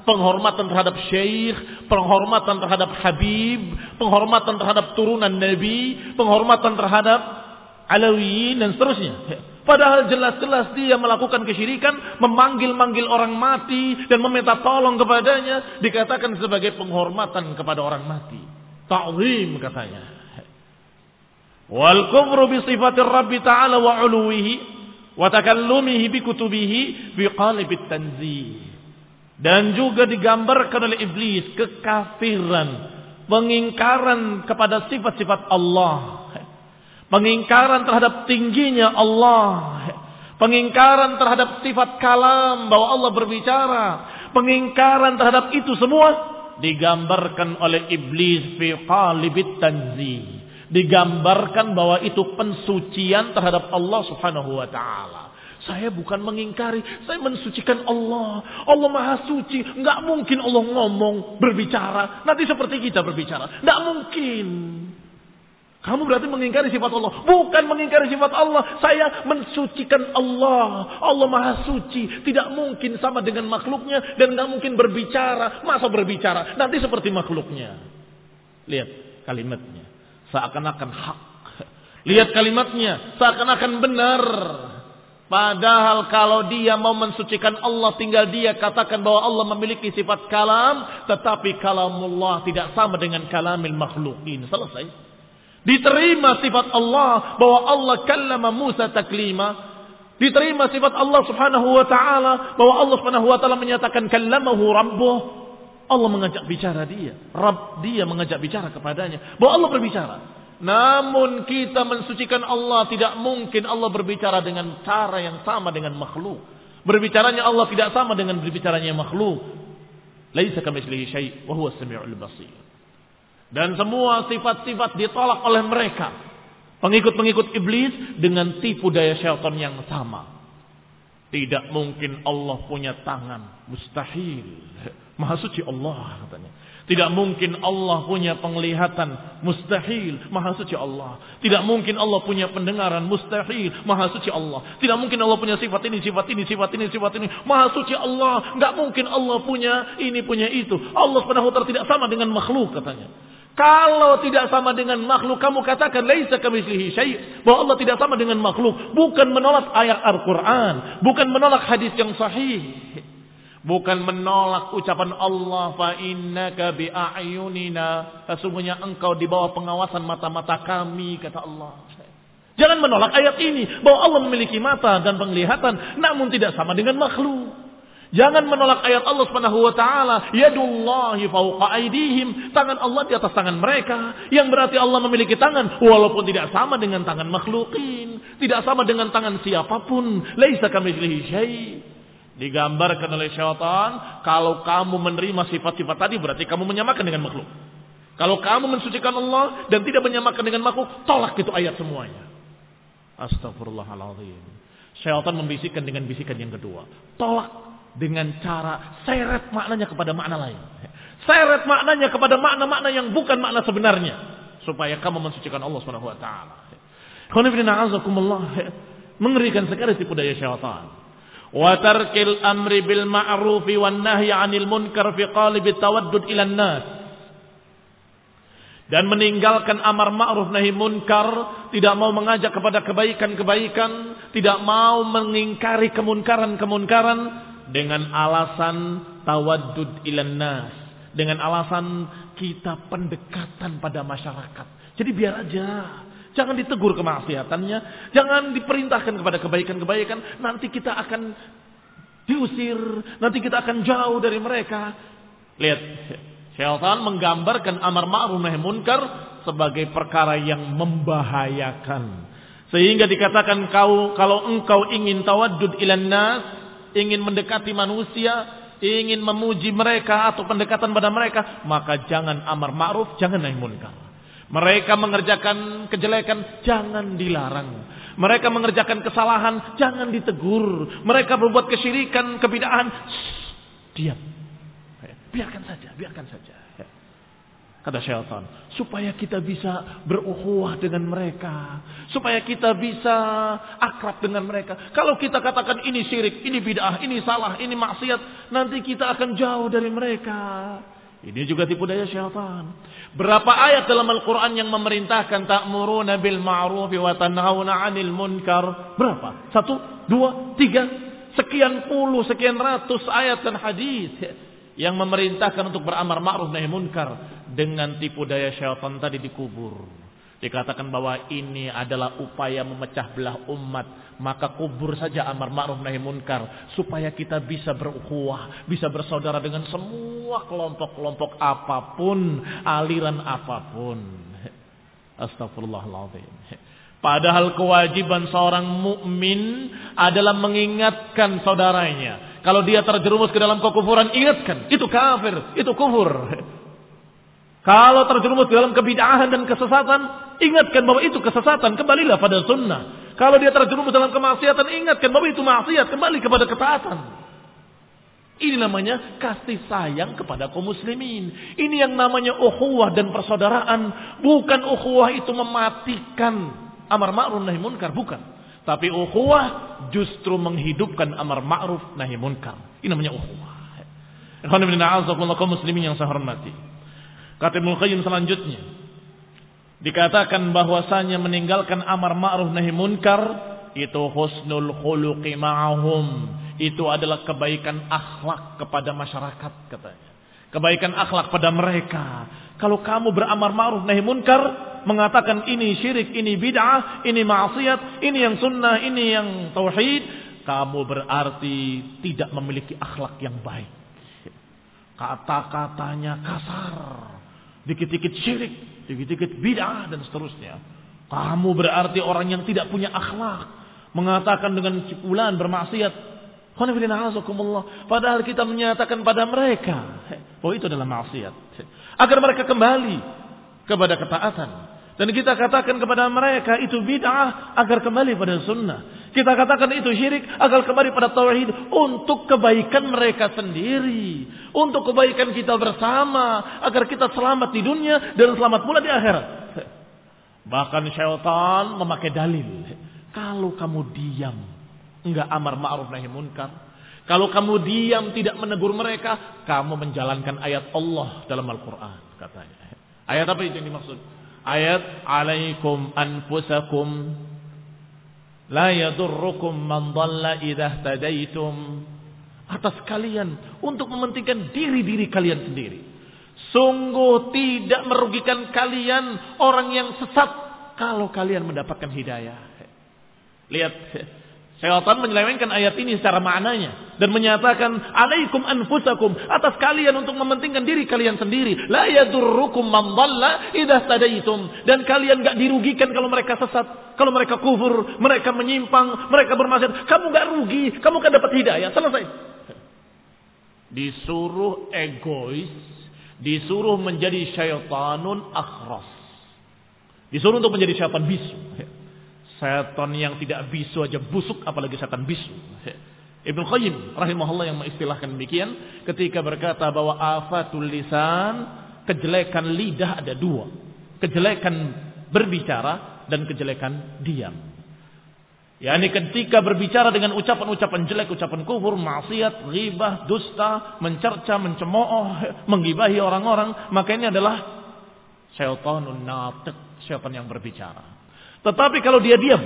penghormatan terhadap syekh, penghormatan terhadap habib, penghormatan terhadap turunan nabi, penghormatan terhadap alawiyin dan seterusnya. Padahal jelas-jelas dia melakukan kesyirikan, memanggil-manggil orang mati dan meminta tolong kepadanya, dikatakan sebagai penghormatan kepada orang mati. Ta'zim katanya. Wal kufru bi sifatir Rabbi ta'ala wa 'uluwihi wa takallumihi bi kutubihi bi qalibit tanzih. Dan juga digambarkan oleh iblis kekafiran, pengingkaran kepada sifat-sifat Allah Pengingkaran terhadap tingginya Allah. Pengingkaran terhadap sifat kalam bahwa Allah berbicara. Pengingkaran terhadap itu semua digambarkan oleh iblis fi qalibit tanzi. Digambarkan bahwa itu pensucian terhadap Allah Subhanahu wa taala. Saya bukan mengingkari, saya mensucikan Allah. Allah Maha Suci, nggak mungkin Allah ngomong, berbicara. Nanti seperti kita berbicara, nggak mungkin. Kamu berarti mengingkari sifat Allah. Bukan mengingkari sifat Allah. Saya mensucikan Allah. Allah maha suci. Tidak mungkin sama dengan makhluknya. Dan tidak mungkin berbicara. Masa berbicara? Nanti seperti makhluknya. Lihat kalimatnya. Seakan-akan hak. Lihat kalimatnya, seakan-akan benar. Padahal kalau dia mau mensucikan Allah tinggal dia katakan bahwa Allah memiliki sifat kalam. Tetapi kalamullah tidak sama dengan kalamil makhlukin. Selesai. Diterima sifat Allah bahwa Allah kallama Musa taklima. Diterima sifat Allah subhanahu wa ta'ala bahwa Allah subhanahu wa ta'ala menyatakan kallamahu rabbuh. Allah mengajak bicara dia. Rabb dia mengajak bicara kepadanya. Bahwa Allah berbicara. Namun kita mensucikan Allah tidak mungkin Allah berbicara dengan cara yang sama dengan makhluk. Berbicaranya Allah tidak sama dengan berbicaranya makhluk. Laisa kamitslihi syai' wa huwa samiul basir. Dan semua sifat-sifat ditolak oleh mereka. Pengikut-pengikut iblis dengan tipu daya syaitan yang sama. Tidak mungkin Allah punya tangan. Mustahil. Maha suci Allah katanya. Tidak mungkin Allah punya penglihatan. Mustahil. Maha suci Allah. Tidak mungkin Allah punya pendengaran. Mustahil. Maha suci Allah. Tidak mungkin Allah punya sifat ini, sifat ini, sifat ini, sifat ini. Maha suci Allah. Tidak mungkin Allah punya ini, punya itu. Allah wa tidak sama dengan makhluk katanya. Kalau tidak sama dengan makhluk, kamu katakan laisa kamitslihi syai'. Bahwa Allah tidak sama dengan makhluk, bukan menolak ayat Al-Qur'an, bukan menolak hadis yang sahih. Bukan menolak ucapan Allah fa innaka bi a'yunina. Sesungguhnya engkau di bawah pengawasan mata-mata kami kata Allah. Jangan menolak ayat ini bahwa Allah memiliki mata dan penglihatan namun tidak sama dengan makhluk. Jangan menolak ayat Allah Subhanahu wa taala, yadullahi fawqa aydihim, tangan Allah di atas tangan mereka, yang berarti Allah memiliki tangan walaupun tidak sama dengan tangan makhlukin, tidak sama dengan tangan siapa pun, laisa kamitslihi syai'. Digambarkan oleh syaitan, kalau kamu menerima sifat-sifat tadi berarti kamu menyamakan dengan makhluk. Kalau kamu mensucikan Allah dan tidak menyamakan dengan makhluk, tolak itu ayat semuanya. Astagfirullahaladzim. Syaitan membisikkan dengan bisikan yang kedua. Tolak dengan cara seret maknanya kepada makna lain. Seret maknanya kepada makna-makna yang bukan makna sebenarnya. Supaya kamu mensucikan Allah Subhanahu wa taala. Mengerikan sekali tipu daya syaitan wa tarkil amri bil ma'ruf wan 'anil munkar fi qalib tawaddud ila nas dan meninggalkan amar ma'ruf nahi munkar, tidak mau mengajak kepada kebaikan-kebaikan, tidak mau mengingkari kemunkaran-kemunkaran dengan alasan tawaddud ilan nas, dengan alasan kita pendekatan pada masyarakat. Jadi biar aja Jangan ditegur kemaksiatannya. Jangan diperintahkan kepada kebaikan-kebaikan. Nanti kita akan diusir. Nanti kita akan jauh dari mereka. Lihat. Syaitan menggambarkan amar ma'ruf nahi munkar sebagai perkara yang membahayakan. Sehingga dikatakan kau kalau engkau ingin tawaddud ilan nas, ingin mendekati manusia, ingin memuji mereka atau pendekatan pada mereka, maka jangan amar ma'ruf, jangan nahi munkar. Mereka mengerjakan kejelekan, jangan dilarang. Mereka mengerjakan kesalahan, jangan ditegur. Mereka berbuat kesyirikan, kebidahan, diam. Biarkan saja, biarkan saja. Kata syaitan, supaya kita bisa berukhuwah dengan mereka. Supaya kita bisa akrab dengan mereka. Kalau kita katakan ini syirik, ini bid'ah, ini salah, ini maksiat. Nanti kita akan jauh dari mereka. Ini juga tipu daya syaitan. Berapa ayat dalam Al-Quran yang memerintahkan ta'muruna bil ma'rufi wa tanhauna 'anil munkar? Berapa? Satu, dua, tiga, sekian puluh, sekian ratus ayat dan hadis yang memerintahkan untuk beramar ma'ruf nahi munkar dengan tipu daya syaitan tadi dikubur. Dikatakan bahwa ini adalah upaya memecah belah umat. Maka kubur saja amar ma'ruf nahi munkar. Supaya kita bisa berukhuwah. Bisa bersaudara dengan semua kelompok-kelompok apa pun. Aliran apa pun. Astagfirullahaladzim. Padahal kewajiban seorang mukmin adalah mengingatkan saudaranya. Kalau dia terjerumus ke dalam kekufuran, ingatkan. Itu kafir, itu kufur. Kalau terjerumus dalam kebidahan dan kesesatan, ingatkan bahwa itu kesesatan, kembalilah pada sunnah. Kalau dia terjerumus dalam kemaksiatan, ingatkan bahwa itu maksiat, kembali kepada ketaatan. Ini namanya kasih sayang kepada kaum muslimin. Ini yang namanya ukhuwah dan persaudaraan. Bukan ukhuwah itu mematikan amar ma'ruf nahi munkar, bukan. Tapi ukhuwah justru menghidupkan amar ma'ruf nahi munkar. Ini namanya ibn kaum muslimin yang saya hormati. Kata Ibnu Qayyim selanjutnya, dikatakan bahwasanya meninggalkan amar ma'ruf nahi munkar itu husnul khuluqi ma'ahum. Itu adalah kebaikan akhlak kepada masyarakat katanya. Kebaikan akhlak pada mereka. Kalau kamu beramar ma'ruf nahi munkar, mengatakan ini syirik, ini bid'ah, ini maksiat, ini yang sunnah, ini yang tauhid, kamu berarti tidak memiliki akhlak yang baik. Kata-katanya kasar, dikit-dikit syirik, dikit-dikit bid'ah dan seterusnya. Kamu berarti orang yang tidak punya akhlak, mengatakan dengan cipulan bermaksiat. Padahal kita menyatakan pada mereka bahwa itu adalah maksiat. Agar mereka kembali kepada ketaatan. Dan kita katakan kepada mereka itu bid'ah agar kembali pada sunnah. Kita katakan itu syirik agar kembali pada tauhid untuk kebaikan mereka sendiri, untuk kebaikan kita bersama, agar kita selamat di dunia dan selamat pula di akhirat. Bahkan syaitan memakai dalil. Kalau kamu diam, enggak amar ma'ruf nahi munkar, kalau kamu diam tidak menegur mereka, kamu menjalankan ayat Allah dalam Al-Qur'an katanya. Ayat apa itu yang dimaksud? ayat alaikum anfusakum la yadurrukum man dhalla idza tadaitum atas kalian untuk mementingkan diri-diri kalian sendiri. Sungguh tidak merugikan kalian orang yang sesat kalau kalian mendapatkan hidayah. Lihat Syaitan menyelewengkan ayat ini secara maknanya dan menyatakan alaikum anfusakum atas kalian untuk mementingkan diri kalian sendiri. La yadurrukum man dhalla idza tadaitum dan kalian enggak dirugikan kalau mereka sesat, kalau mereka kufur, mereka menyimpang, mereka bermaksiat. Kamu enggak rugi, kamu kan dapat hidayah. Selesai. Disuruh egois, disuruh menjadi syaitanun akhras. Disuruh untuk menjadi syaitan bisu. Setan yang tidak bisu aja busuk apalagi setan bisu. Ibnu Qayyim rahimahullah yang mengistilahkan demikian ketika berkata bahwa afatul lisan kejelekan lidah ada dua. Kejelekan berbicara dan kejelekan diam. Yani ketika berbicara dengan ucapan-ucapan jelek, ucapan kufur, maksiat, ghibah, dusta, mencerca, mencemooh, menggibahi orang-orang, maka ini adalah syaitanun natiq, syaitan yang berbicara. Tetapi kalau dia diam,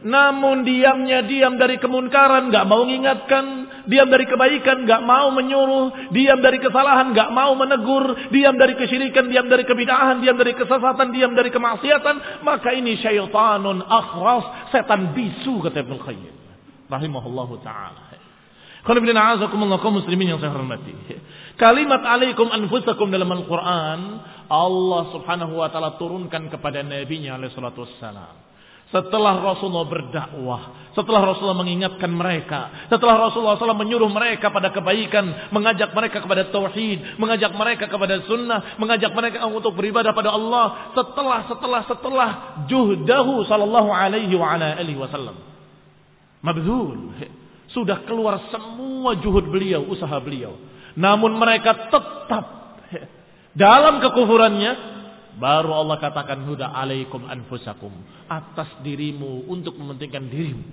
namun diamnya diam dari kemunkaran, nggak mau mengingatkan, diam dari kebaikan, nggak mau menyuruh, diam dari kesalahan, nggak mau menegur, diam dari kesyirikan, diam dari kebidahan, diam dari kesesatan, diam dari kemaksiatan, maka ini syaitanun akhras, setan bisu kata Ibnu Qayyim. Rahimahullahu taala. Kalau bila kaum muslimin yang saya hormati. Kalimat alaikum anfusakum dalam Al-Quran. Allah subhanahu wa ta'ala turunkan kepada Nabi-Nya alaihi salatu wassalam. Setelah Rasulullah berdakwah, setelah Rasulullah mengingatkan mereka, setelah Rasulullah SAW menyuruh mereka pada kebaikan, mengajak mereka kepada tauhid, mengajak mereka kepada sunnah, mengajak mereka untuk beribadah pada Allah, setelah setelah setelah juhdahu sallallahu alaihi wa ala alihi wasallam. Mabdul. Sudah keluar semua juhud beliau, usaha beliau. Namun mereka tetap dalam kekufurannya. Baru Allah katakan huda alaikum anfusakum. Atas dirimu untuk mementingkan dirimu.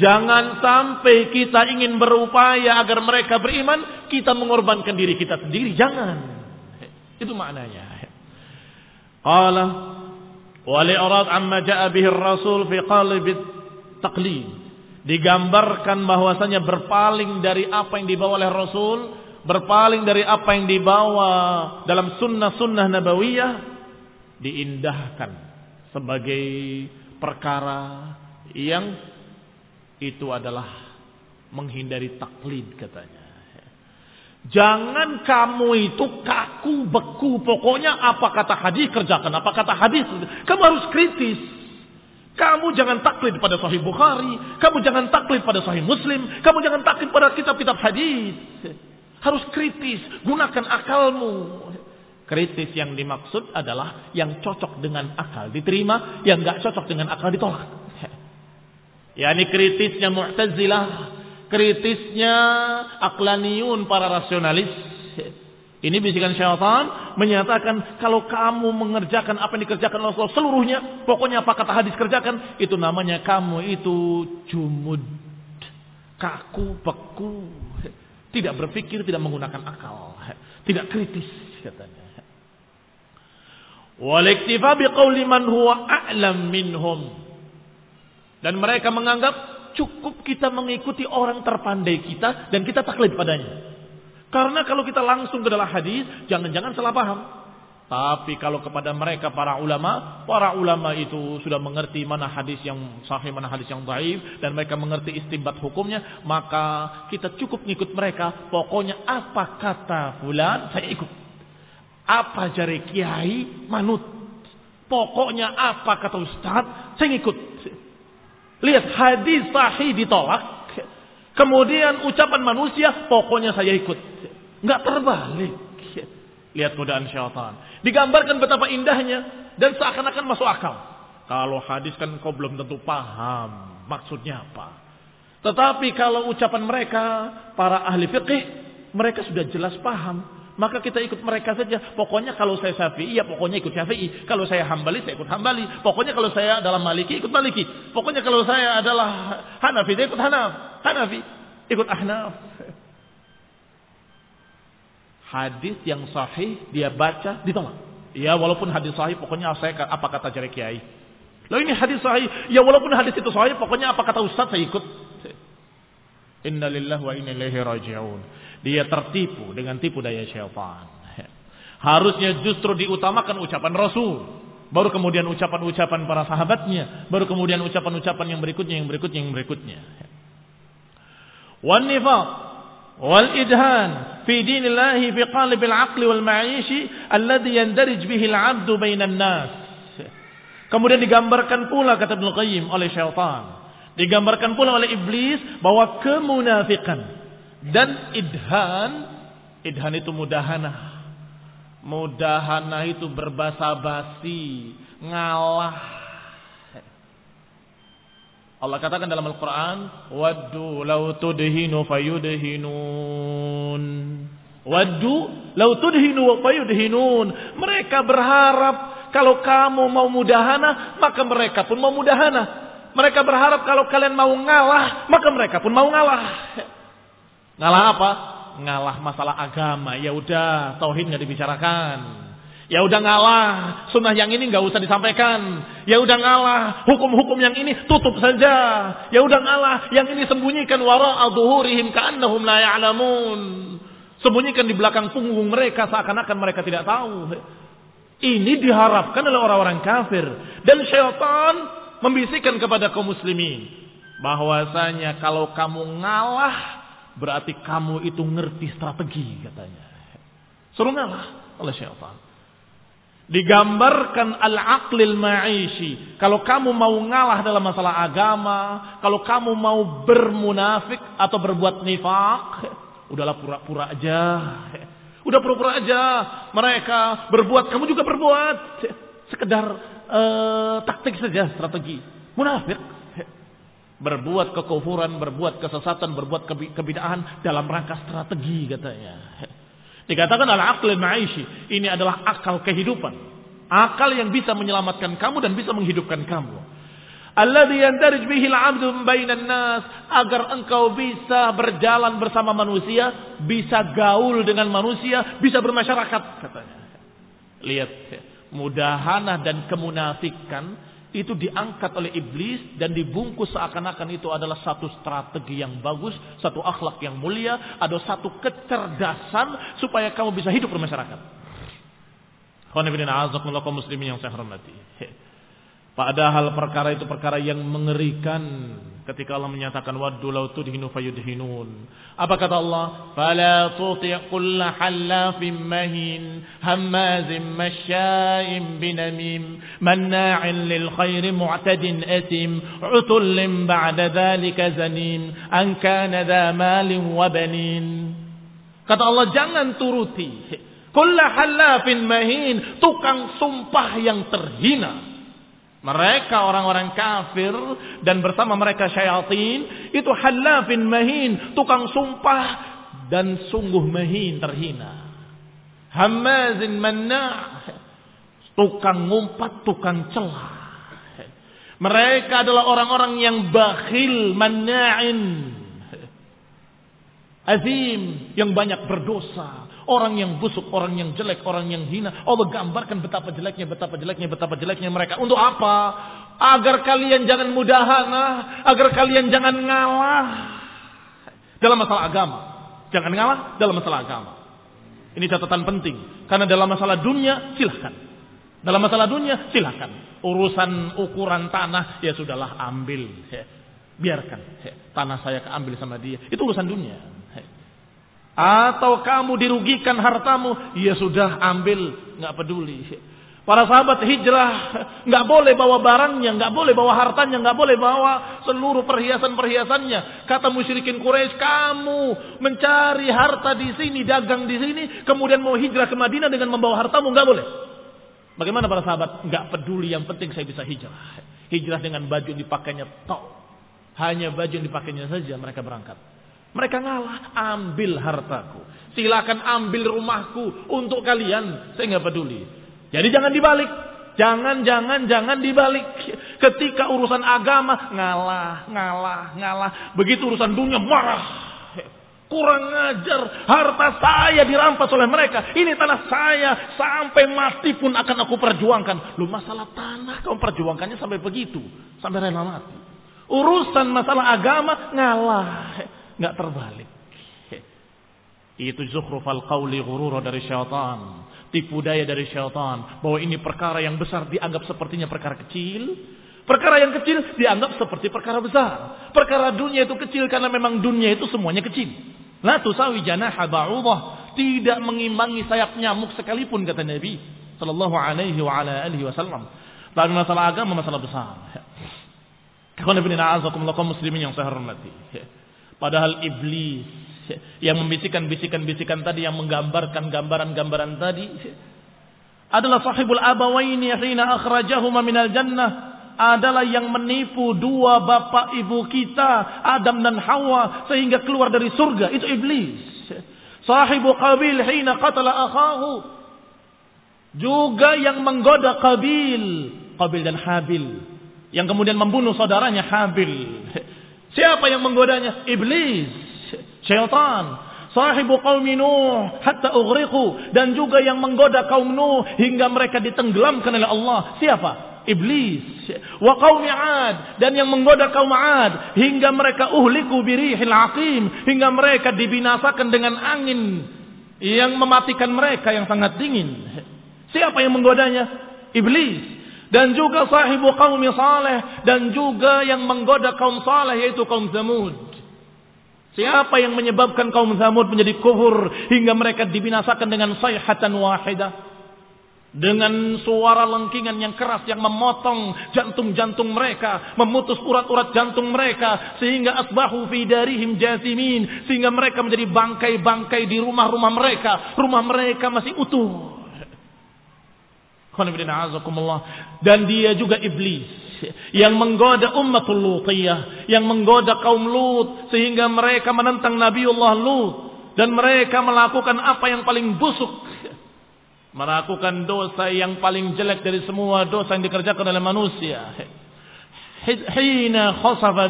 Jangan sampai kita ingin berupaya agar mereka beriman. Kita mengorbankan diri kita sendiri. Jangan. Itu maknanya. Qala. Wali'arad amma ja'a bihi rasul fi qalib taqlid digambarkan bahwasanya berpaling dari apa yang dibawa oleh Rasul, berpaling dari apa yang dibawa dalam sunnah-sunnah nabawiyah, diindahkan sebagai perkara yang itu adalah menghindari taklid katanya. Jangan kamu itu kaku beku. Pokoknya apa kata hadis kerjakan. Apa kata hadis. Kamu harus kritis. Kamu jangan taklid pada Sahih Bukhari, kamu jangan taklid pada Sahih Muslim, kamu jangan taklid pada kitab-kitab hadis. Harus kritis, gunakan akalmu. Kritis yang dimaksud adalah yang cocok dengan akal diterima, yang nggak cocok dengan akal ditolak. Ya ini kritisnya Mu'tazilah, kritisnya aklaniyun para rasionalis, ini bisikan syaitan menyatakan kalau kamu mengerjakan apa yang dikerjakan Rasulullah seluruhnya, pokoknya apa kata hadis kerjakan, itu namanya kamu itu jumud, kaku, beku, tidak berpikir, tidak menggunakan akal, tidak kritis katanya. Wal iktifa biqauli man huwa a'lam minhum. Dan mereka menganggap cukup kita mengikuti orang terpandai kita dan kita taklid padanya. Karena kalau kita langsung ke dalam hadis, jangan-jangan salah paham. Tapi kalau kepada mereka para ulama, para ulama itu sudah mengerti mana hadis yang sahih, mana hadis yang dhaif dan mereka mengerti istimbat hukumnya, maka kita cukup ngikut mereka. Pokoknya apa kata fulan, saya ikut. Apa jari kiai, manut. Pokoknya apa kata ustaz, saya ikut. Lihat hadis sahih ditolak, kemudian ucapan manusia, pokoknya saya ikut. Enggak terbalik. Lihat godaan syaitan. Digambarkan betapa indahnya dan seakan-akan masuk akal. Kalau hadis kan kau belum tentu paham maksudnya apa. Tetapi kalau ucapan mereka para ahli fikih mereka sudah jelas paham. Maka kita ikut mereka saja. Pokoknya kalau saya syafi'i, ya pokoknya ikut syafi'i. Kalau saya hambali, saya ikut hambali. Pokoknya kalau saya adalah maliki, ikut maliki. Pokoknya kalau saya adalah hanafi, saya ikut hanaf. Hanafi, ikut ahnaf hadis yang sahih dia baca ditolak. Ya walaupun hadis sahih pokoknya saya apa kata jari kiai. Lalu ini hadis sahih, ya walaupun hadis itu sahih pokoknya apa kata ustaz saya ikut. Innalillahi wa inna ilaihi raji'un. Dia tertipu dengan tipu daya syaitan. Harusnya justru diutamakan ucapan Rasul. Baru kemudian ucapan-ucapan para sahabatnya. Baru kemudian ucapan-ucapan yang berikutnya, yang berikutnya, yang berikutnya. Wan nifaq wal idhan fi dinillahi fi qalibil aqli wal ma'ishi alladhi yandarij bihi al-'abdu bainan nas. Kemudian digambarkan pula kata Ibnu Qayyim oleh syaitan. Digambarkan pula oleh iblis bahwa kemunafikan dan idhan, idhan itu mudahana. Mudahana itu berbasa-basi, ngalah Allah katakan dalam Al-Quran, Waddu lau tudhinu fayudhinun. Waddu lau tudhinu fayudhinun. Mereka berharap kalau kamu mau mudahana, maka mereka pun mau mudahana. Mereka berharap kalau kalian mau ngalah, maka mereka pun mau ngalah. Ngalah apa? Ngalah masalah agama. Ya udah, tauhid nggak dibicarakan. Ya udah ngalah, sunnah yang ini nggak usah disampaikan. Ya udah ngalah, hukum-hukum yang ini tutup saja. Ya udah ngalah, yang ini sembunyikan wara adhuhurihim ka'annahum la ya'lamun. Sembunyikan di belakang punggung mereka seakan-akan mereka tidak tahu. Ini diharapkan oleh orang-orang kafir dan syaitan membisikkan kepada kaum muslimin bahwasanya kalau kamu ngalah berarti kamu itu ngerti strategi katanya. Suruh ngalah oleh syaitan. Digambarkan al-aqlil ma'ishi. Kalau kamu mau ngalah dalam masalah agama, kalau kamu mau bermunafik atau berbuat nifak, udahlah pura-pura aja. Udah pura-pura aja. Mereka berbuat, kamu juga berbuat. Sekedar uh, taktik saja, strategi. Munafik. Berbuat kekufuran, berbuat kesesatan, berbuat kebidaan dalam rangka strategi katanya. Dikatakan adalah akal ma'ishi. Ini adalah akal kehidupan. Akal yang bisa menyelamatkan kamu dan bisa menghidupkan kamu. Alladhi yandarij bihi al-'abdu nas agar engkau bisa berjalan bersama manusia, bisa gaul dengan manusia, bisa bermasyarakat katanya. Lihat, mudahana dan kemunafikan itu diangkat oleh iblis dan dibungkus seakan-akan itu adalah satu strategi yang bagus, satu akhlak yang mulia, ada satu kecerdasan supaya kamu bisa hidup bermasyarakat. muslimin yang saya hormati. Padahal perkara itu perkara yang mengerikan ketika Allah menyatakan waddu law tudhinu fayudhinun. Apa kata Allah? Fala tuti' kull halafin mahin hammazin masya'in binamim manna'in lil khairi mu'tadin atim utullin ba'da dhalika zanim an kana dha malin wa banin. Kata Allah jangan turuti kull halafin mahin tukang sumpah yang terhina mereka orang-orang kafir dan bersama mereka syaitan itu halafin mahin, tukang sumpah dan sungguh mahin terhina. Hamazin manna' tukang ngumpat, tukang celah. Mereka adalah orang-orang yang bakhil, manna'in. Azim, yang banyak berdosa. Orang yang busuk, orang yang jelek, orang yang hina. Allah gambarkan betapa jeleknya, betapa jeleknya, betapa jeleknya mereka. Untuk apa? Agar kalian jangan mudahana, agar kalian jangan ngalah dalam masalah agama. Jangan ngalah dalam masalah agama. Ini catatan penting. Karena dalam masalah dunia, silahkan. Dalam masalah dunia, silahkan. Urusan ukuran tanah, ya sudahlah ambil. Biarkan. Tanah saya keambil sama dia. Itu urusan dunia. Atau kamu dirugikan hartamu, ya sudah ambil, nggak peduli. Para sahabat hijrah nggak boleh bawa barangnya, nggak boleh bawa hartanya, nggak boleh bawa seluruh perhiasan-perhiasannya. Kata musyrikin Quraisy, kamu mencari harta di sini, dagang di sini, kemudian mau hijrah ke Madinah dengan membawa hartamu, nggak boleh. Bagaimana para sahabat? Nggak peduli, yang penting saya bisa hijrah. Hijrah dengan baju dipakainya tok. Hanya baju yang dipakainya saja mereka berangkat. Mereka ngalah, ambil hartaku. Silakan ambil rumahku untuk kalian. Saya nggak peduli. Jadi jangan dibalik. Jangan, jangan, jangan dibalik. Ketika urusan agama, ngalah, ngalah, ngalah. Begitu urusan dunia, marah. Kurang ajar, harta saya dirampas oleh mereka. Ini tanah saya, sampai mati pun akan aku perjuangkan. Lu masalah tanah, kamu perjuangkannya sampai begitu. Sampai rela mati. Urusan masalah agama, ngalah nggak terbalik. Itu zukhrufal qawli ghurura dari syaitan. Tipu daya dari syaitan. Bahwa ini perkara yang besar dianggap sepertinya perkara kecil. Perkara yang kecil dianggap seperti perkara besar. Perkara dunia itu kecil karena memang dunia itu semuanya kecil. La tusawi janaha ba'udah. Tidak mengimbangi sayap nyamuk sekalipun kata Nabi. Sallallahu alaihi wa ala alihi wasallam. Tapi masalah agama masalah besar. Kawan ibn a'azakumullah muslimin yang saya hormati. Padahal iblis yang membisikkan-bisikan-bisikan tadi yang menggambarkan gambaran-gambaran tadi adalah sahibul abawaini hina akhrajahuma minal jannah. Adalah yang menipu dua bapak ibu kita Adam dan Hawa sehingga keluar dari surga. Itu iblis. Sahibu Qabil hina qatala akhahu. Juga yang menggoda Qabil. Qabil dan Habil. Yang kemudian membunuh saudaranya Habil Siapa yang menggodanya? Iblis, syaitan. Sahibu kaum Nuh hatta ughriqu dan juga yang menggoda kaum Nuh hingga mereka ditenggelamkan oleh Allah. Siapa? Iblis. Wa kaum 'Ad dan yang menggoda kaum 'Ad hingga mereka uhliku birihil aqim hingga mereka dibinasakan dengan angin yang mematikan mereka yang sangat dingin. Siapa yang menggodanya? Iblis dan juga sahibu kaum saleh dan juga yang menggoda kaum saleh yaitu kaum Zamud. Siapa yang menyebabkan kaum Zamud menjadi kufur hingga mereka dibinasakan dengan sayhatan wahidah? Dengan suara lengkingan yang keras yang memotong jantung-jantung mereka, memutus urat-urat jantung mereka sehingga asbahu fi darihim jasimin, sehingga mereka menjadi bangkai-bangkai di rumah-rumah mereka, rumah mereka masih utuh. Dan dia juga iblis yang menggoda ummatul lutiyah, yang menggoda kaum Lut sehingga mereka menentang Nabiullah Lut dan mereka melakukan apa yang paling busuk. Melakukan dosa yang paling jelek dari semua dosa yang dikerjakan oleh manusia. Hina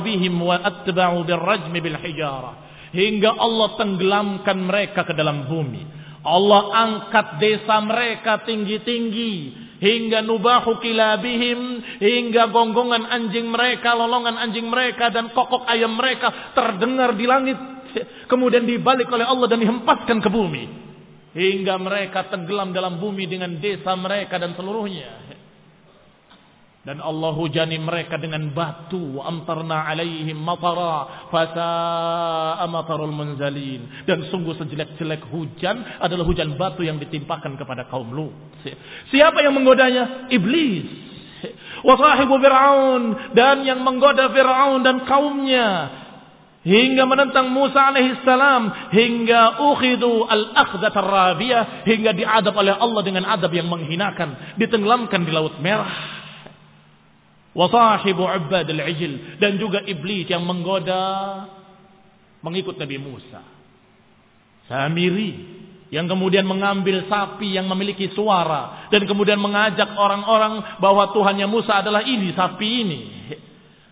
bihim wa. Hingga Allah tenggelamkan mereka ke dalam bumi. Allah angkat desa mereka tinggi-tinggi hingga nubahu kilabihim hingga gonggongan anjing mereka, lolongan anjing mereka dan kokok ayam mereka terdengar di langit kemudian dibalik oleh Allah dan dihempaskan ke bumi. Hingga mereka tenggelam dalam bumi dengan desa mereka dan seluruhnya dan Allah hujani mereka dengan batu amtarna alaihim matara fasa'a matarul munzalin. Dan sungguh sejelek-jelek hujan adalah hujan batu yang ditimpakan kepada kaum Lut. Siapa yang menggodanya? Iblis. Wa sahibu fir'aun dan yang menggoda fir'aun dan kaumnya. Hingga menentang Musa alaihissalam hingga ukhidu al-akhdat rabiyah hingga diadab oleh Allah dengan adab yang menghinakan ditenggelamkan di laut merah Wasahibu Ubad al-Ijil. Dan juga iblis yang menggoda mengikut Nabi Musa. Samiri yang kemudian mengambil sapi yang memiliki suara dan kemudian mengajak orang-orang bahwa Tuhannya Musa adalah ini sapi ini.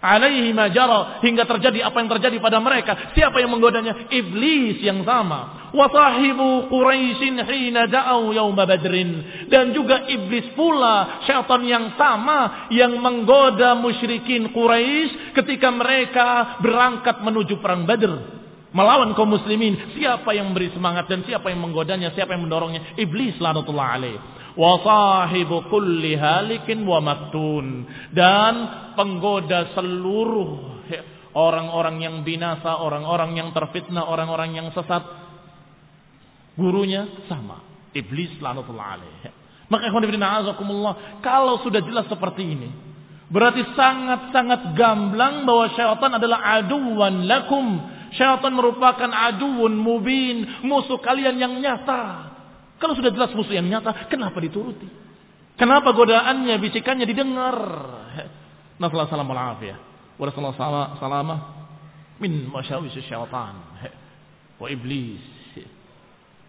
Alaihi majara hingga terjadi apa yang terjadi pada mereka. Siapa yang menggodanya? Iblis yang sama. Wa sahibu Quraisyin hina da'au yauma Badrin dan juga iblis pula syaitan yang sama yang menggoda musyrikin Quraisy ketika mereka berangkat menuju perang Badr melawan kaum muslimin. Siapa yang memberi semangat dan siapa yang menggodanya, siapa yang mendorongnya? Iblis lanatullah alaih. Wa sahibu kulli halikin wa maktun. Dan penggoda seluruh orang-orang yang binasa, orang-orang yang terfitnah, orang-orang yang sesat. Gurunya sama. Iblis lanatullah alaih. Maka azakumullah, kalau sudah jelas seperti ini, berarti sangat-sangat gamblang bahwa syaitan adalah aduwan lakum Syaitan merupakan aduun mubin, musuh kalian yang nyata. Kalau sudah jelas musuh yang nyata, kenapa dituruti? Kenapa godaannya, bisikannya didengar? Nasallahu salam wal afiyah. Wa sallallahu salama min masyawis syaitan wa iblis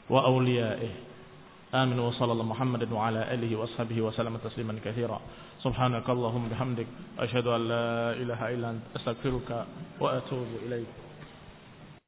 wa awliyaih. آمين وصلى الله محمد وعلى آله وأصحابه وسلم تسليما كثيرا سبحانك اللهم بحمدك أشهد أن لا إله إلا أنت أستغفرك وأتوب إليك